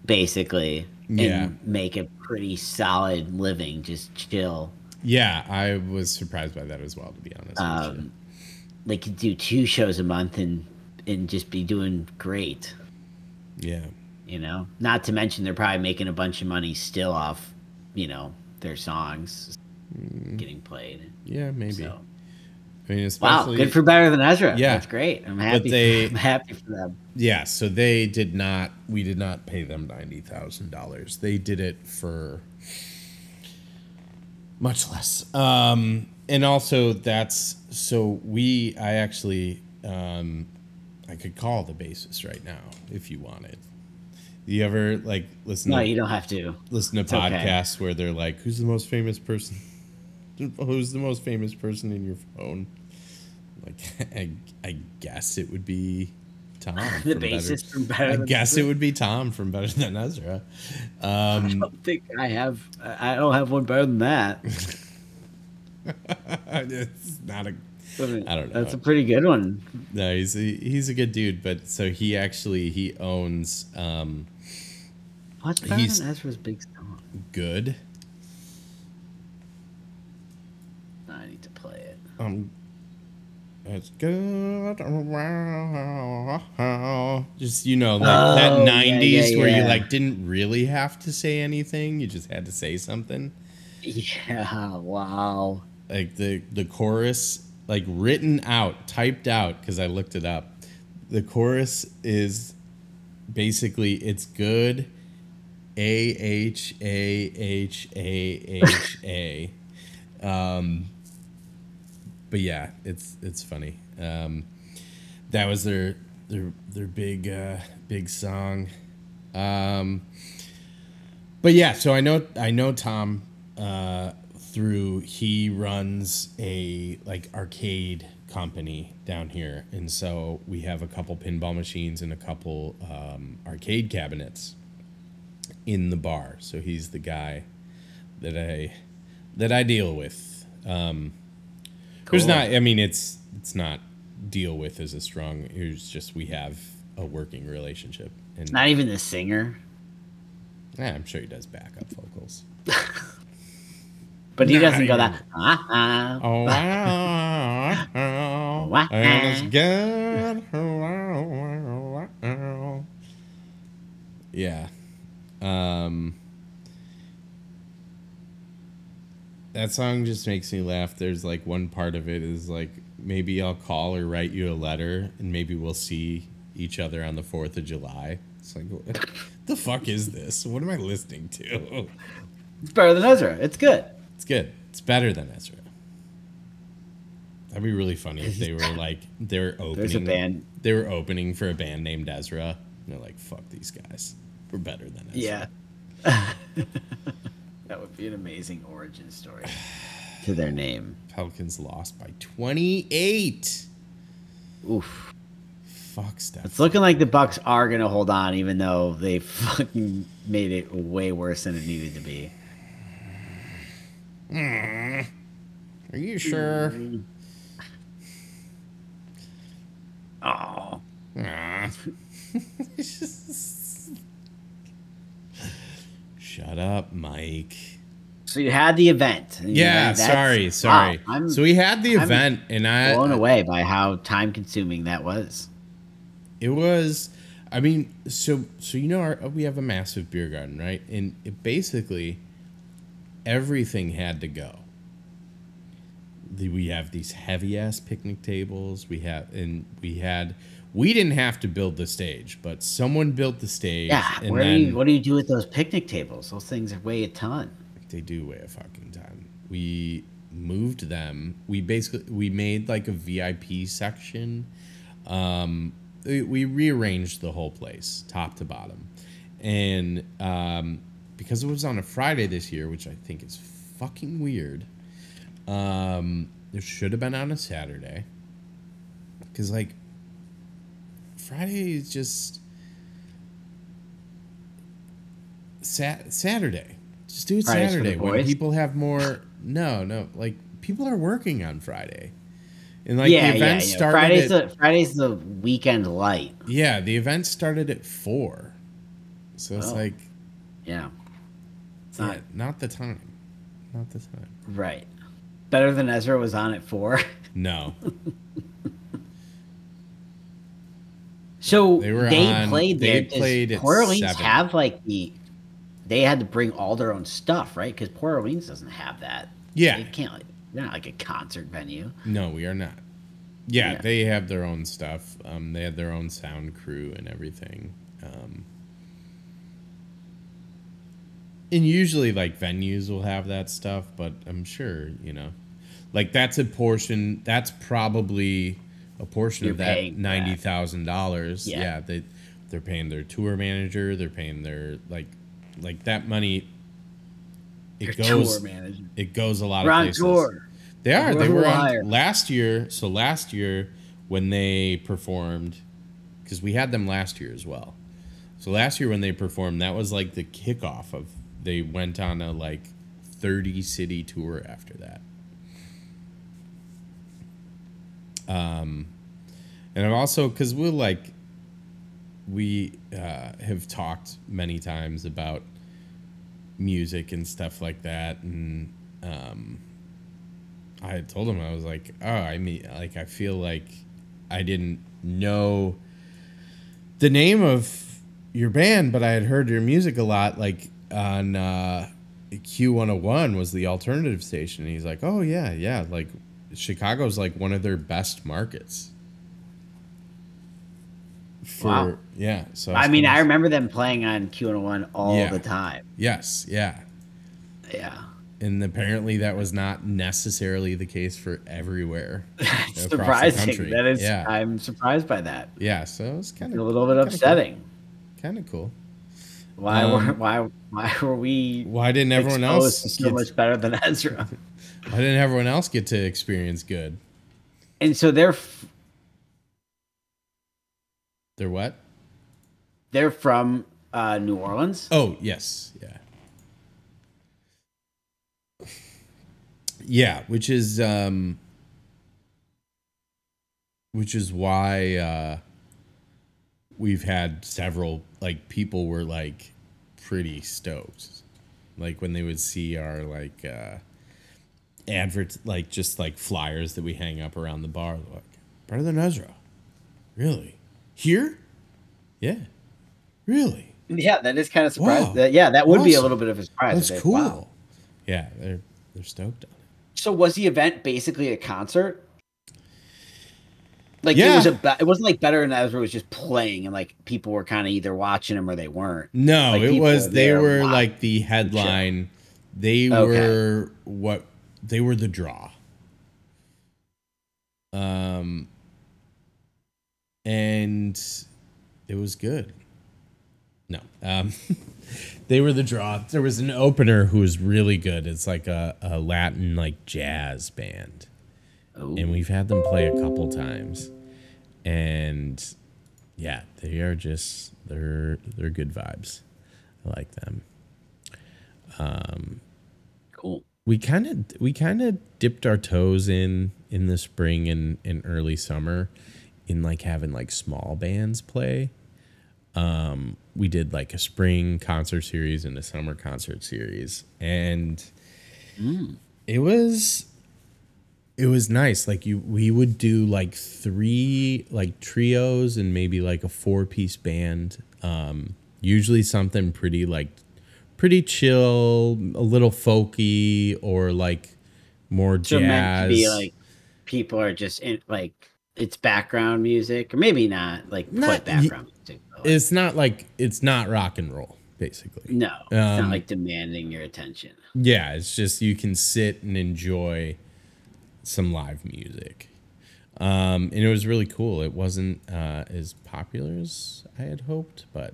basically, Yeah. and make a pretty solid living, just chill. Yeah, I was surprised by that as well. To be honest, Um, they could do two shows a month and and just be doing great. yeah, You know, not to mention they're probably making a bunch of money still off, you know, their songs getting played. yeah, maybe. So. I mean, Wow, good for better than Ezra. Yeah. that's great. I'm happy. they- (laughs) I'm happy for them. yeah. So they did not. We did not pay them ninety thousand dollars. They did it for much less. Um, and also that's so we. I actually. Um, I could call the bassist right now if you wanted. You ever like listen? No, to, you don't have to. listen to It's okay. podcasts where they're like, "Who's the most famous person? (laughs) Who's the most famous person in your phone?" Like, (laughs) I, I guess it would be Tom. (laughs) The bassist from Better. I Than guess Ezra. it would be Tom from Better Than Ezra. I Um, don't think I have. I I don't have one better than that. it's not a. I don't know. That's a pretty good one. No, he's a, he's a good dude, but so he actually he owns um, What's better He's- than Ezra's big song? good. I need to play it. Um, it's good. Just you know, like Oh, that '90s yeah, where you like didn't really have to say anything; you just had to say something. Yeah. Wow. Like the the chorus, like written out, typed out, because I looked it up. The chorus is basically it's good. A H A H A H A. Um, but yeah, it's it's funny. Um, that was their their their big uh, big song. Um, but yeah, so I know I know Tom uh, through he runs a like arcade company down here, and so we have a couple pinball machines and a couple um, arcade cabinets in the bar. So he's the guy that I that I deal with. Um, Cool. not. I mean, it's it's not deal with as a strong. It's just we have a working relationship. And Not even the singer, yeah, I'm sure he does backup vocals. but he doesn't go that. Uh-uh. Oh, wow. and it's good. (laughs) Yeah. Um, that song just makes me laugh. There's like one part of it is like maybe I'll call or write you a letter and maybe we'll see each other on the 4th of July. It's like, what the fuck is this? What am I listening to? It's better than Ezra. It's good. It's good. It's better than Ezra. That'd be really funny if they were like they were opening. There's a band. They were opening for a band named Ezra. And they're like, "Fuck these guys. We're better than Ezra." Yeah. (laughs) that would be an amazing origin story (sighs) to their name. Pelicans lost by 28. Oof. Fuck stuff. It's looking like the Bucks are gonna hold on, even though they fucking made it way worse than it needed to be. (sighs) Are you sure? Oh, (laughs) Ah. Shut up, Mike. so you had the event. Yeah, that's- sorry, sorry. Wow, so we had the I'm event, and I was blown away by how time consuming that was. It was, I mean, so so you know, our, uh, we have a massive beer garden, right? And it basically everything had to go. The, we have these heavy ass picnic tables. We have, and we had, we didn't have to build the stage, but someone built the stage. Yeah, and where do then you, what do you do with those picnic tables? Those things weigh a ton. they do weigh a fucking ton. We moved them. We basically we made like a VIP section. Um, we, we rearranged the whole place, top to bottom, and um, because it was on a Friday this year, which I think is fucking weird. Um, it should have been on a Saturday, because like Friday is just Sat- Saturday. Just do it Friday's Saturday when people have more. No, no, like people are working on Friday, and like yeah, the yeah, event yeah. started. Friday's at, the Friday's the weekend light. yeah, the event started at four, so it's Oh. like Yeah, it's yeah, not not the time, not the time. right. Better than Ezra was on at four. No, (laughs) So They they, on- played they there. Does played Port Orleans seven. have like the? They had to bring all their own stuff, right? Because Port Orleans doesn't have that. Yeah. they can't. Like, they're not like a concert venue. no, we are not. Yeah, Yeah. they have their own stuff. Um, they had their own sound crew and everything. Um, and usually, like venues will have that stuff, but I'm sure you know, like that's a portion. That's probably a portion You're of that paying for that. ninety thousand dollars. Yeah. Yeah, they they're paying their tour manager. They're paying their like like that money. It goes. It goes a lot We're of places. tour. They are. They were on last year. So last year when they performed, because we had them last year as well. So last year when they performed, that was like the kickoff of. They went on a like thirty city tour after that. Um, and I've also because we'll like. We uh, have talked many times about music and stuff like that, and um, I had told him I was like, oh, I mean, like I feel like I didn't know the name of your band, but I had heard your music a lot, like on uh, Q101 was the alternative station. And he's like, oh yeah, yeah, like Chicago's like one of their best markets. For Wow. yeah, so I was mean, I remember them playing on Q101 all Yeah. the time. yes, yeah, Yeah. and apparently that was not necessarily the case for everywhere. (laughs) That's Surprising. That is, yeah, I'm surprised by that. yeah. So it was kind of A little bit upsetting. kind of cool. Why Um, were why why were we Why didn't everyone else? so Get, much better than Ezra? (laughs) why didn't everyone else get to experience good? And so they're f- They're what? they're from uh, New Orleans. Oh yes, yeah, yeah. Which is um, which is why uh, we've had several like people were like pretty stoked, like when they would see our like uh, advert, like just like flyers that we hang up around the bar, like better than Ezra, really here, yeah, really. Yeah, that is kind of surprising. Wow. That, yeah, that would be a little bit of a surprise. That's cool. wow. Yeah, they're they're stoked on it. So was the event basically a concert? Like it was a be- it wasn't like better than Ezra was just playing and like people were kind of either watching him or they weren't. No, Like, it was they were like the headline. They Okay. were what they were the draw. Um and it was good. No. Um (laughs) they were the draw. There was an opener who was really good. It's like a, a Latin like jazz band. Oh, And we've had them play a couple times. And yeah, they are just they're they're good vibes. I like them. cool. We kind of we kind of dipped our toes in in the spring and and early summer in like having like small bands play. Um we did like a spring concert series and a summer concert series. And it was it was nice. Like you we would do like three like trios and maybe like a four piece band. Um usually something pretty like pretty chill a little folky or like more So jazz be like people are just in like it's background music or maybe not like Not- background music. like, it's not like it's not rock and roll basically no, it's not um, like demanding your attention. Yeah, it's just you can sit and enjoy some live music. Um, and it was really cool. It wasn't uh, as popular as I had hoped, but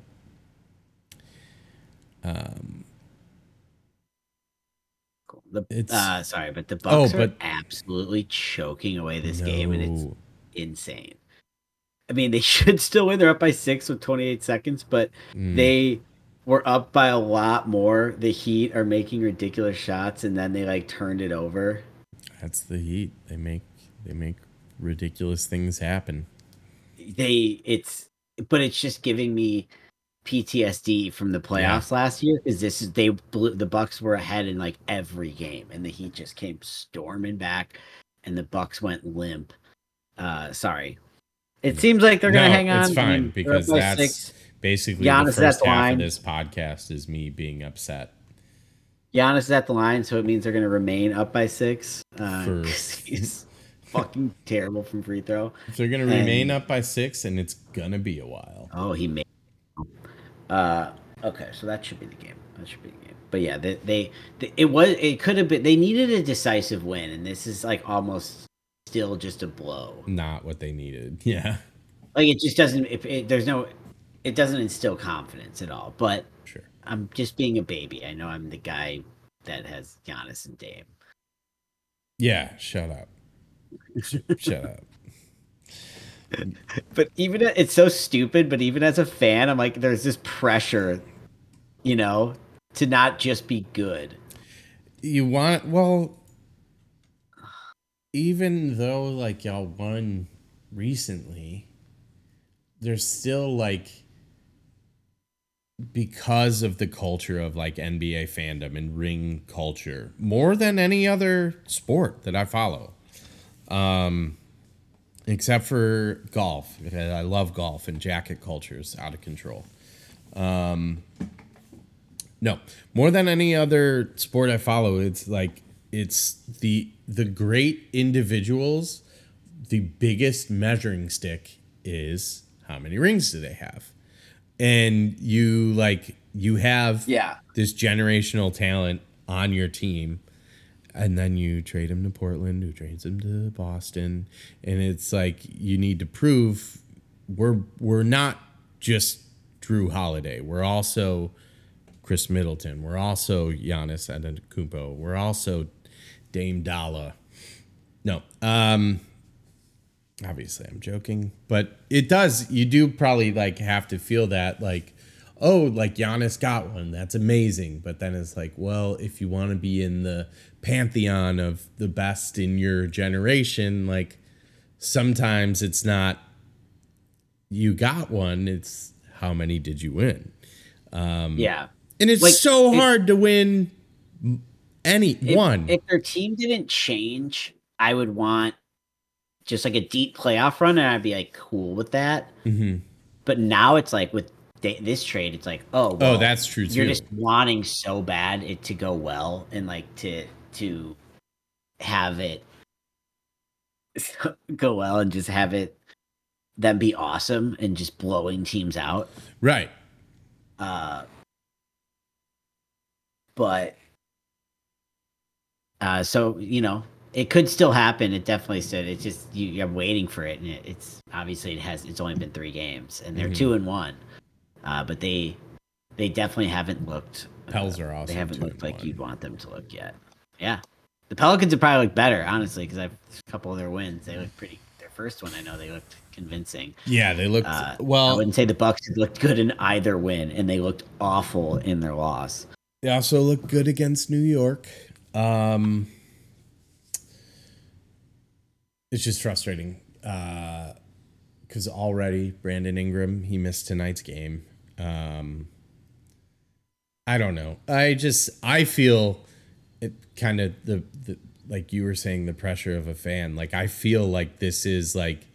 Cool. The, It's- uh, sorry, but the Oh, Bucks are absolutely choking away this game, and it's insane. I mean, they (laughs) should still win. They're up by six with 28 seconds, but Mm. they were up by a lot more. The Heat are making ridiculous shots, and then they like turned it over. that's the heat. They make they make ridiculous things happen. They, it's, but it's just giving me PTSD from the playoffs last year because this is they blew the Bucks were ahead in like every game, and the Heat just came storming back, and the Bucks went limp. Uh, sorry. It seems like they're gonna hang on. It's fine because that's six. basically Giannis the first the half line. of this podcast is me being upset. Giannis is at the line, so it means they're going to remain up by six. Uh, (laughs) he's (laughs) fucking terrible from free throw. If they're gonna And- remain up by six, and it's gonna be a while. Oh, he made. Uh, okay, so that should be the game. That should be the game. But yeah, they, they, they it was it could have been. They needed a decisive win, and this is like almost still just a blow. Not what they needed. (laughs) Yeah, Like it just doesn't. If it, there's no, it doesn't instill confidence at all. But sure. I'm just being a baby. I know I'm the guy that has Giannis and Dame. Yeah, shut up. (laughs) Shut up. But even it's so stupid but even as a fan i'm like there's this pressure you know to not just be good You want well even though like y'all won recently, there's still like because of the culture of like NBA fandom and ring culture, more than any other sport that I follow. Um except for golf. because I love golf and jacket culture is out of control. Um, No, more than any other sport I follow, it's like it's the the great individuals. The biggest measuring stick is how many rings do they have, and you like you have Yeah. this generational talent on your team, and then you trade him to Portland, who trades him to Boston, and it's like you need to prove we're we're not just Jrue Holiday. We're also Khris Middleton. We're also Giannis Antetokounmpo. We're also Dame Dolla. No, um, obviously I'm joking, but it does. You do probably like have to feel that like, oh, like Giannis got one. That's amazing. But then it's like, well, if you want to be in the pantheon of the best in your generation, like sometimes it's not you got one. It's how many did you win? Um, yeah. And it's Like, so hard to win any If, one. If their team didn't change, I would want just like a deep playoff run, and I'd be like cool with that. Mhm. But now it's like with th- this trade, it's like, oh, Oh, that's true You're just wanting so bad it to go well, and like to to have it (laughs) go well, and just have it them be awesome, and just blowing teams out. right. Uh, but uh, so you know, it could still happen. It definitely said. It's just you, you're waiting for it, and it, it's obviously it has. It's only been three games, and they're Mhm. two and one. Uh, but they they definitely haven't looked. Pels uh, are awesome. They haven't looked like one. you'd want them to look yet. Yeah, the Pelicans would probably look better, honestly, because I've a couple of their wins. They look pretty. Their first one, I know they looked convincing. Yeah, they looked Uh, I wouldn't say the Bucks looked good in either win, and they looked awful in their loss. They also looked good against New York. Um, it's just frustrating because already Brandon Ingram he missed tonight's game. Um, I don't know. I just I feel it kind of the, the like you were saying the pressure of a fan. Like I feel like this is like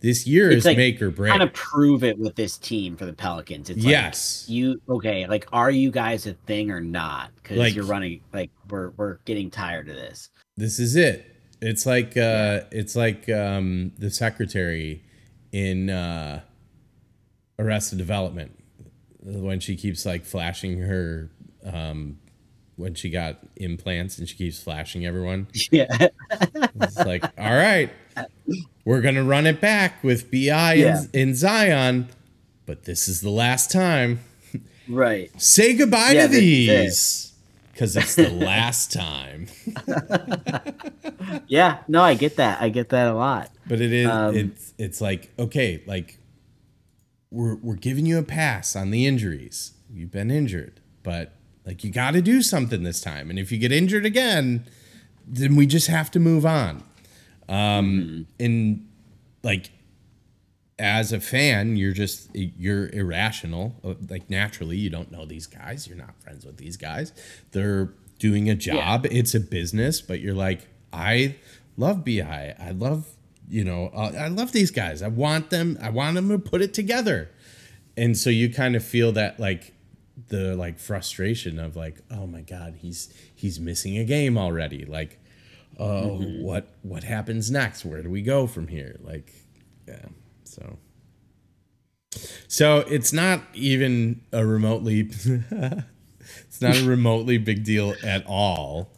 this year It's is like make or break. Kind of prove it with this team for the Pelicans. It's Yes. like you okay? Like, are you guys a thing or not? Because Like- you're running. Like, we're we're getting tired of this. this is it it's like uh it's like um the secretary in uh arrested development when she keeps like flashing her um when she got implants and she keeps flashing everyone Yeah, it's like all right we're gonna run it back with BI Yeah. and, and zion but this is the last time right. say goodbye Yeah, to it. these because it's the (laughs) last time (laughs) Yeah, no, I get that. I get that a lot. But it is Um, it's it's like okay, like we're we're giving you a pass on the injuries. You've been injured, but like you got to do something this time. And if you get injured again, then we just have to move on. Um and like as a fan, you're just you're irrational. Uh, Like naturally, you don't know these guys. You're not friends with these guys. They're doing a job. It's a business, but you're like, I love BI. I love you know, uh, I love these guys. I want them. I want them to put it together. And so you kind of feel that like the like frustration of like, oh my god, he's he's missing a game already. Like, oh, mm-hmm. what what happens next? Where do we go from here? Like, yeah. So so it's not even a remotely (laughs) it's not a remotely big deal at all.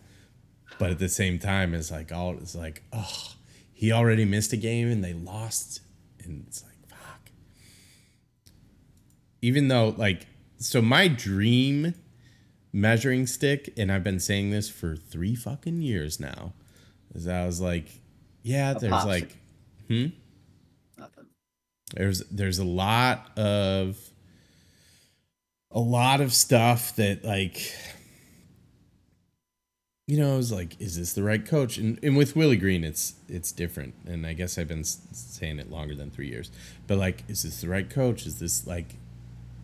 But at the same time, it's like all it's like, oh, he already missed a game and they lost. And it's like, fuck. Even though, like, so my dream measuring stick, and I've been saying this for three fucking years now, is I was like, yeah, there's popsicle. like hmm? Nothing. there's there's a lot of a lot of stuff that like you know is like is this the right coach? And, and with willie green it's it's different. And i guess i've been saying it longer than three years. But like is this the right coach? Is this like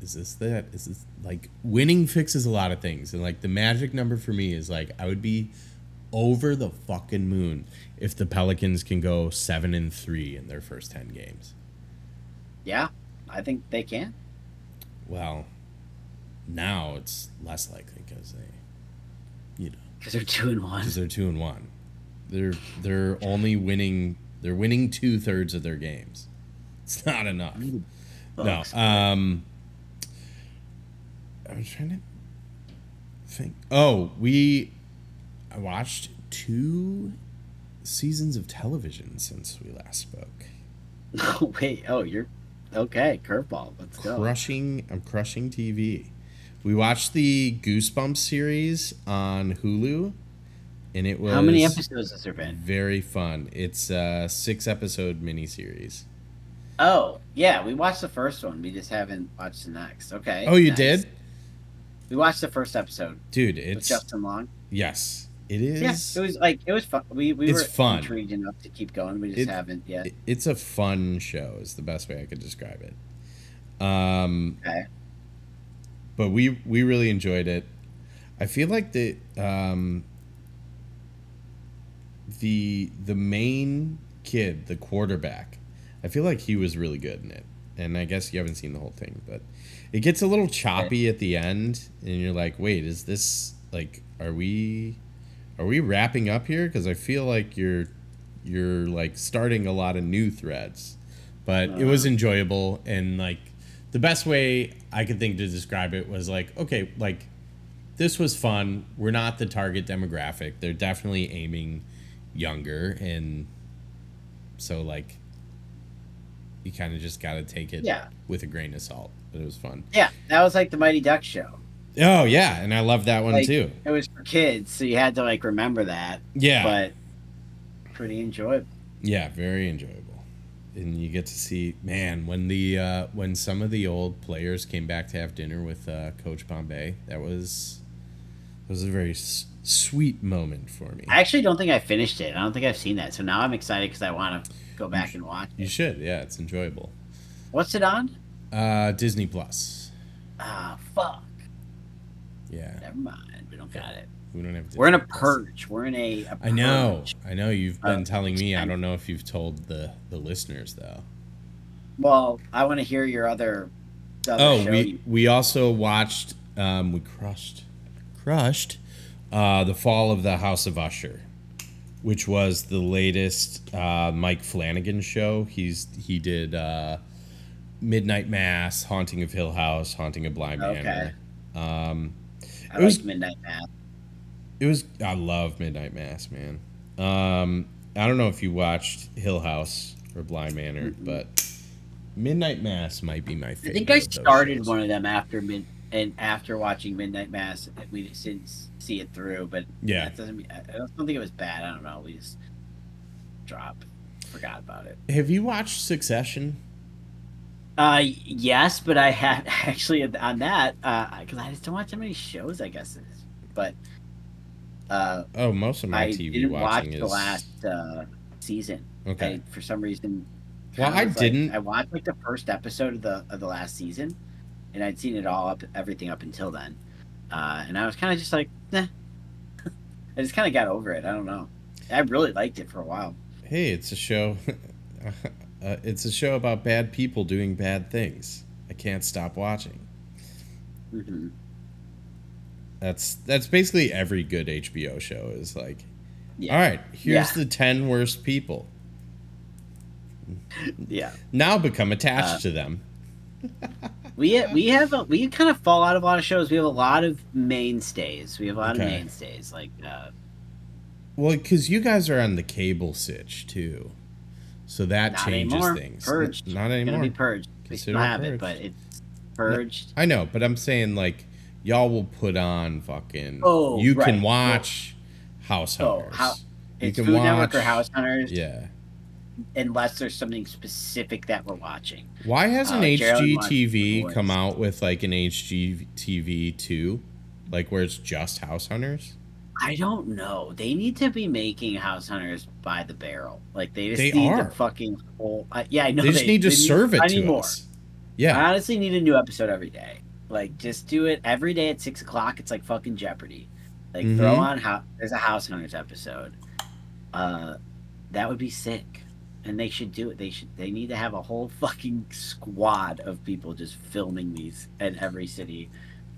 is this that is this like winning fixes a lot of things and like the magic number for me is like i would be over the fucking moon if the pelicans can go seven and three in their first 10 games Yeah, I think they can. Well, now it's less likely because they, you know, (laughs) Because they're two and one. because they're two and one. They're they're only winning. They're winning two thirds of their games. It's not enough. No. Um. I was trying to think. Oh, we I watched two seasons of television since we last spoke. Oh (laughs) wait, oh, you're okay. Curveball. Let's go. crushing i'm crushing tv we watched the goosebumps series on hulu and it was How many episodes has there been? very fun it's a six episode miniseries Oh, yeah, we watched the first one. We just haven't watched the next. Okay. oh you nice. did We watched the first episode dude with it's Justin Long. yes It Yeah, it was like it was fun. We we It's were fun. intrigued enough to keep going. We just It- haven't yet. it's a fun show. Is the best way I could describe it. Um, Okay. but we we really enjoyed it. I feel like the um, the the main kid, the quarterback, I feel like he was really good in it. And I guess you haven't seen the whole thing, but it gets a little choppy at the end, and you're like, "Wait, is this like? Are we are we wrapping up here? Because I feel like you're you're like starting a lot of new threads." But it was uh-huh. enjoyable, and like the best way I could think to describe it was like, okay, like this was fun. We're not the target demographic. They're definitely aiming younger, and so like you kind of just got to take it Yeah. with a grain of salt. But it was fun. Yeah, that was like the Mighty Ducks show. Oh yeah, and I love that one Like, too. It was for kids, so you had to like remember that. Yeah, But pretty enjoyable. yeah, very enjoyable. And you get to see, man, when the uh, when some of the old players came back to have dinner with uh, Coach Bombay, that was that was a very s- sweet moment for me. I actually don't think I finished it. I don't think I've seen that. So now I'm excited because I want to go back and watch. You should, yeah, it's enjoyable. What's it on? Uh, Disney Plus, Ah, fuck. yeah, Never mind. We don't got it. we don't have. We're in a Disney Plus. purge. We're in a. a I know. I know. You've been Uh, telling me. I don't know if you've told the the listeners though. Well, I want to hear your other. the other Oh, show we you- we also watched. Um, we crushed, crushed, uh, the fall of the House of Usher, which was the latest uh, Mike Flanagan show. He's he did uh, Midnight Mass, Haunting of Hill House, Haunting of Bly Manor. Um, I it was- like Midnight Mass. it was I love Midnight Mass, man. Um, I don't know if you watched Hill House or Bly Manor, but Midnight Mass might be my favorite. I think I started one of them after mid and after watching Midnight Mass. We just didn't see it through, but Yeah. that doesn't. mean- I I don't think it was bad. I don't know. We just dropped, forgot about it. Have you watched Succession? Uh, yes, but I had (laughs) actually on that because I just don't watch that many shows. I guess is, but uh, Oh, most of my I TV didn't watch watching the last uh, season. okay. I, for some reason. Well, kinda I didn't- I watched like the first episode of the of the last season, and I'd seen it all up, everything up until then, uh, and I was kind of just like, nah. (laughs) I just kind of got over it. I don't know. I really liked it for a while. Hey, it's a show. (laughs) uh, it's a show about bad people doing bad things. I can't stop watching. hmm That's that's basically every good HBO show is like. Yeah. All right, here's Yeah. the ten worst people. (laughs) Yeah. Now become attached Uh, to them. We we have a, we kind of fall out of a lot of shows. We have a lot of mainstays. We have a lot Okay. of mainstays like uh, Well, because you guys are on the cable sitch too, so that not changes anymore. things. Purged. Not Gonna anymore. be purged. We Consider still have purged. it, but it's purged. I know, but I'm saying like y'all will put on fucking. Oh, you can right. watch House Oh, Hunters. how- you It's can Food watch. Network or House Hunters, Yeah. Unless there's something specific that we're watching. Why hasn't Uh, Geraldine watched The HGTV come out with like an HGTV two, like where it's just House Hunters? I don't know. They need to be making House Hunters by the barrel. Like they just They need are. to fucking whole. Uh, yeah, I know. they just need to serve it I to need more. us. I honestly need a new episode every day. Like just do it every day at six o'clock. It's like fucking Jeopardy. Like throw Mhm. on how there's a House Hunters episode. Uh, that would be sick. And they should do it. They should. They need to have a whole fucking squad of people just filming these in every city.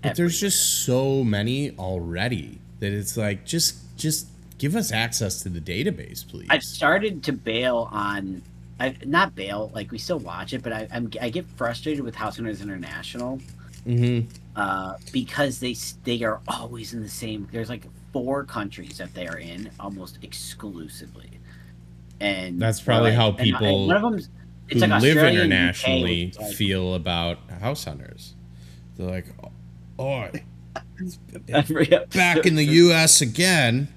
But there's just so many already that it's like just just give us access to the database, please. I've started to bail on. I not bail. Like we still watch it, but I, I'm I get frustrated with House Hunters International mm-hmm. uh, because they they are always in the same. There's like four countries that they are in almost exclusively, and That's probably how and- and people of them's Who like live and UK, internationally like- feel about House Hunters. They're like, oh, oh (laughs) every back in the U.S. again.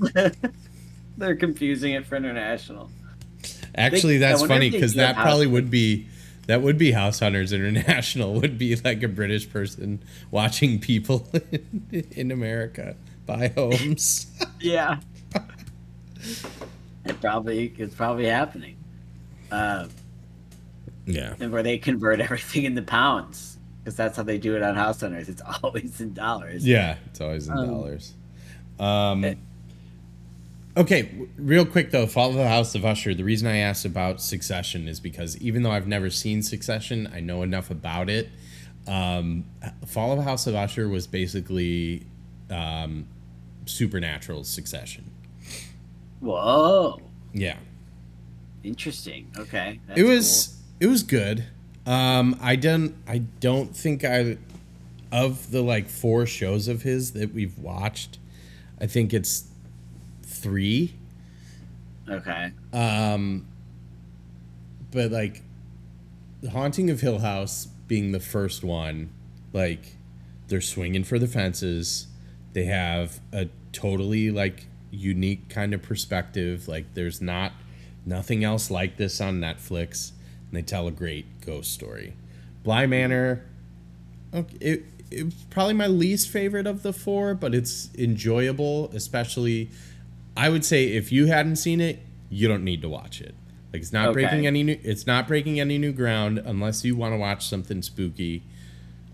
(laughs) They're confusing it for international. Actually, They- that's funny because that probably would be that would be House Hunters International. (laughs) Would be like a British person watching people in, in America buy homes. yeah. It probably it's probably happening. Uh, Yeah. and where they convert (laughs) everything into pounds because that's how they do it on House Hunters. It's (laughs) always in dollars. Yeah, it's always in Um, dollars. Um, eh. okay, w- real quick though, Fall of the House of Usher. The reason I asked about Succession is because even though I've never seen Succession, I know enough about it. Um, Fall of the House of Usher was basically um, Supernatural's Succession. Whoa, Yeah, interesting. Okay, it was it was good. Um, I don't I don't think I of the like four shows of his that we've watched, I think it's three. okay. Um, but like, the Haunting of Hill House being the first one, like, they're swinging for the fences. They have a totally like unique kind of perspective. Like, there's not nothing else like this on Netflix, and they tell a great ghost story. Bly Manor, okay, it it probably my least favorite of the four, but it's enjoyable, especially. I would say if you hadn't seen it, you don't need to watch it. Like it's not Okay. breaking any new it's not breaking any new ground unless you want to watch something spooky.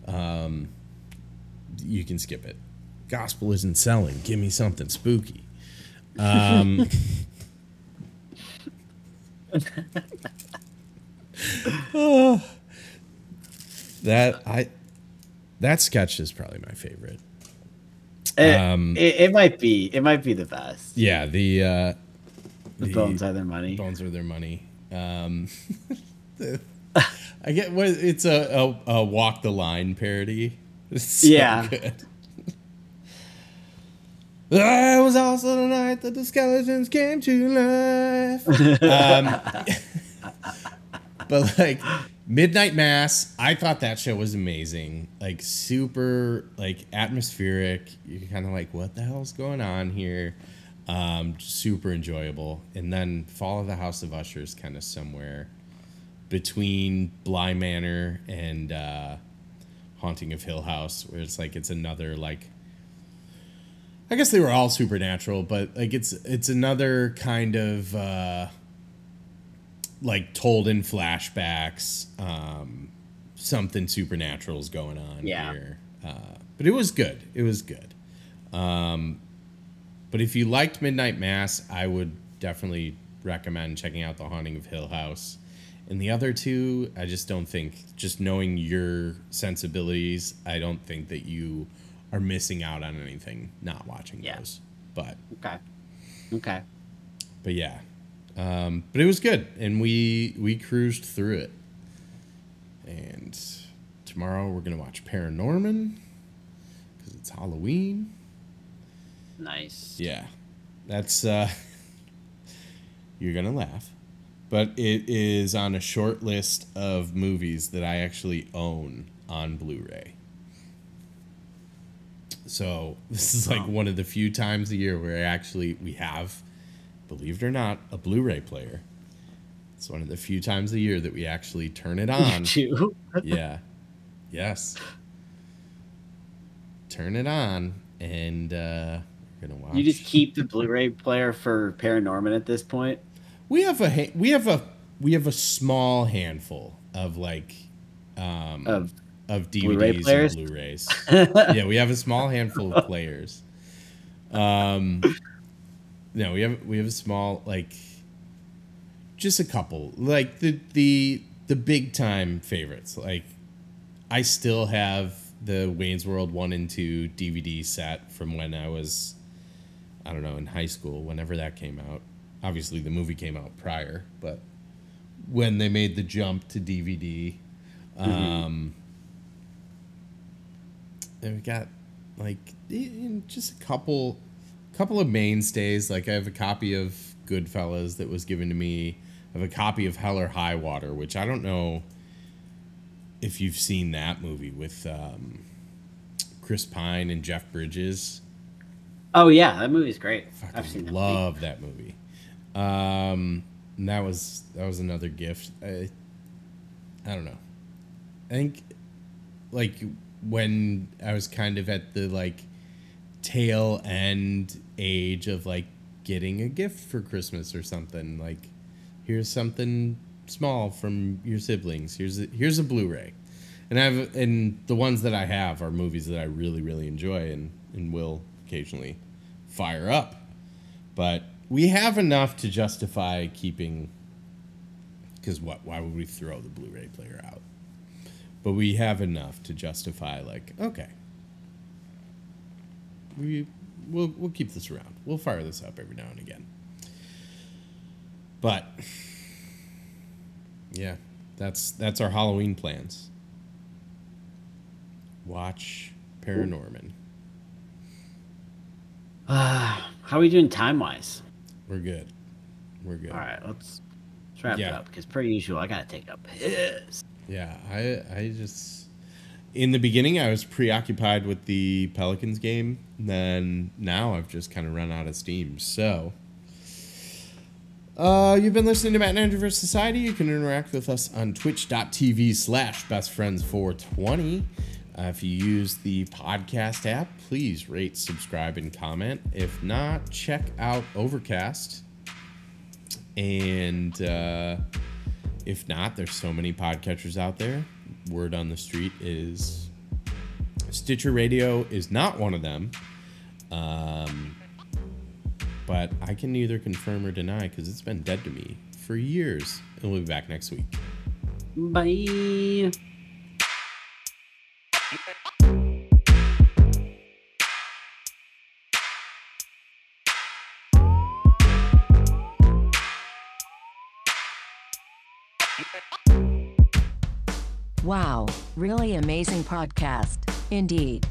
Um you can skip it. Gospel isn't selling. Give me something spooky. Um oh, (laughs) that I that sketch is probably my favorite. It, Um, it, it might be. It might be the best. Yeah, the uh The bones are their money. Bones are their money. Um, (laughs) (laughs) I get what it's a, a, a walk the line parody. So Yeah. good. That was also the night that the skeletons came to life. um, but like Midnight Mass, I thought that show was amazing. Like super like atmospheric. You're kind of like, what the hell's going on here? Um, super enjoyable. And then Fall of the House of Usher is kind of somewhere between Bly Manor and uh, Haunting of Hill House, where it's like it's another like I guess they were all supernatural, but like it's it's another kind of uh like told in flashbacks. Um something supernatural is going on Yeah. here. Uh but it was good. It was good. Um but if you liked Midnight Mass, I would definitely recommend checking out The Haunting of Hill House. And the other two, I just don't think, just knowing your sensibilities, I don't think that you are missing out on anything not watching Yeah. those. But Okay. Okay. but yeah, um, but it was good, and we we cruised through it. And tomorrow we're gonna watch Paranorman because it's Halloween. Nice. Yeah, that's uh, (laughs) you're gonna laugh, but it is on a short list of movies that I actually own on Blu-ray. So (laughs) this is like Wow. one of the few times a year where actually we have, believe it or not, a Blu-ray player. It's one of the few times a year that we actually turn it (laughs) on. (laughs) Yeah. Yes. Turn it on and uh we're gonna watch. You just keep the Blu-ray player for Paranorman at this point. We have a we have a we have a small handful of like um Of of Blu-ray DVDs players? and Blu-rays. (laughs) yeah, we have a small handful of players. Um no, we have we have a small like just a couple. Like the the the big time favorites. Like I still have the Wayne's World 1 and 2 DVD set from when I was I don't know, in high school, whenever that came out. Obviously the movie came out prior, but when they made the jump to DVD, um and we got like just a couple couple of mainstays like i have a copy of goodfellas that was given to me i have a copy of hell or high water which i don't know if you've seen that movie with um, chris pine and jeff bridges Oh yeah, that movie's great. I've seen that. movie. love that movie um and that was that was another gift i i don't know i think like when i was kind of at the like tail end age of like getting a gift for Christmas or something. Like, here's something small from your siblings. Here's a, here's a Blu-ray, and I've and the ones that I have are movies that I really really enjoy and and will occasionally fire up. But we have enough to justify keeping. Because what? Why would we throw the Blu-ray player out? But we have enough to justify like okay. We we'll we'll keep this around. We'll fire this up every now and again. But yeah, that's that's our Halloween plans. Watch Paranorman. Uh, how are we doing time wise? We're good. We're good. All right, let's, let's wrap it up because per usual, I gotta take a piss. Yeah, I I just in the beginning I was preoccupied with the Pelicans game. Then now I've just kind of run out of steam. So uh, you've been listening to Matt and Andrew vs. Society. You can interact with us on twitch.tv slash bestfriends420. Uh, if you use the podcast app, please rate, subscribe, and comment. If not, check out Overcast. And uh, if not, there's so many podcatchers out there. Word on the street is Stitcher Radio is not one of them. Um, but I can neither confirm or deny because it's been dead to me for years. And we'll be back next week. Bye. Wow, really amazing podcast. Indeed.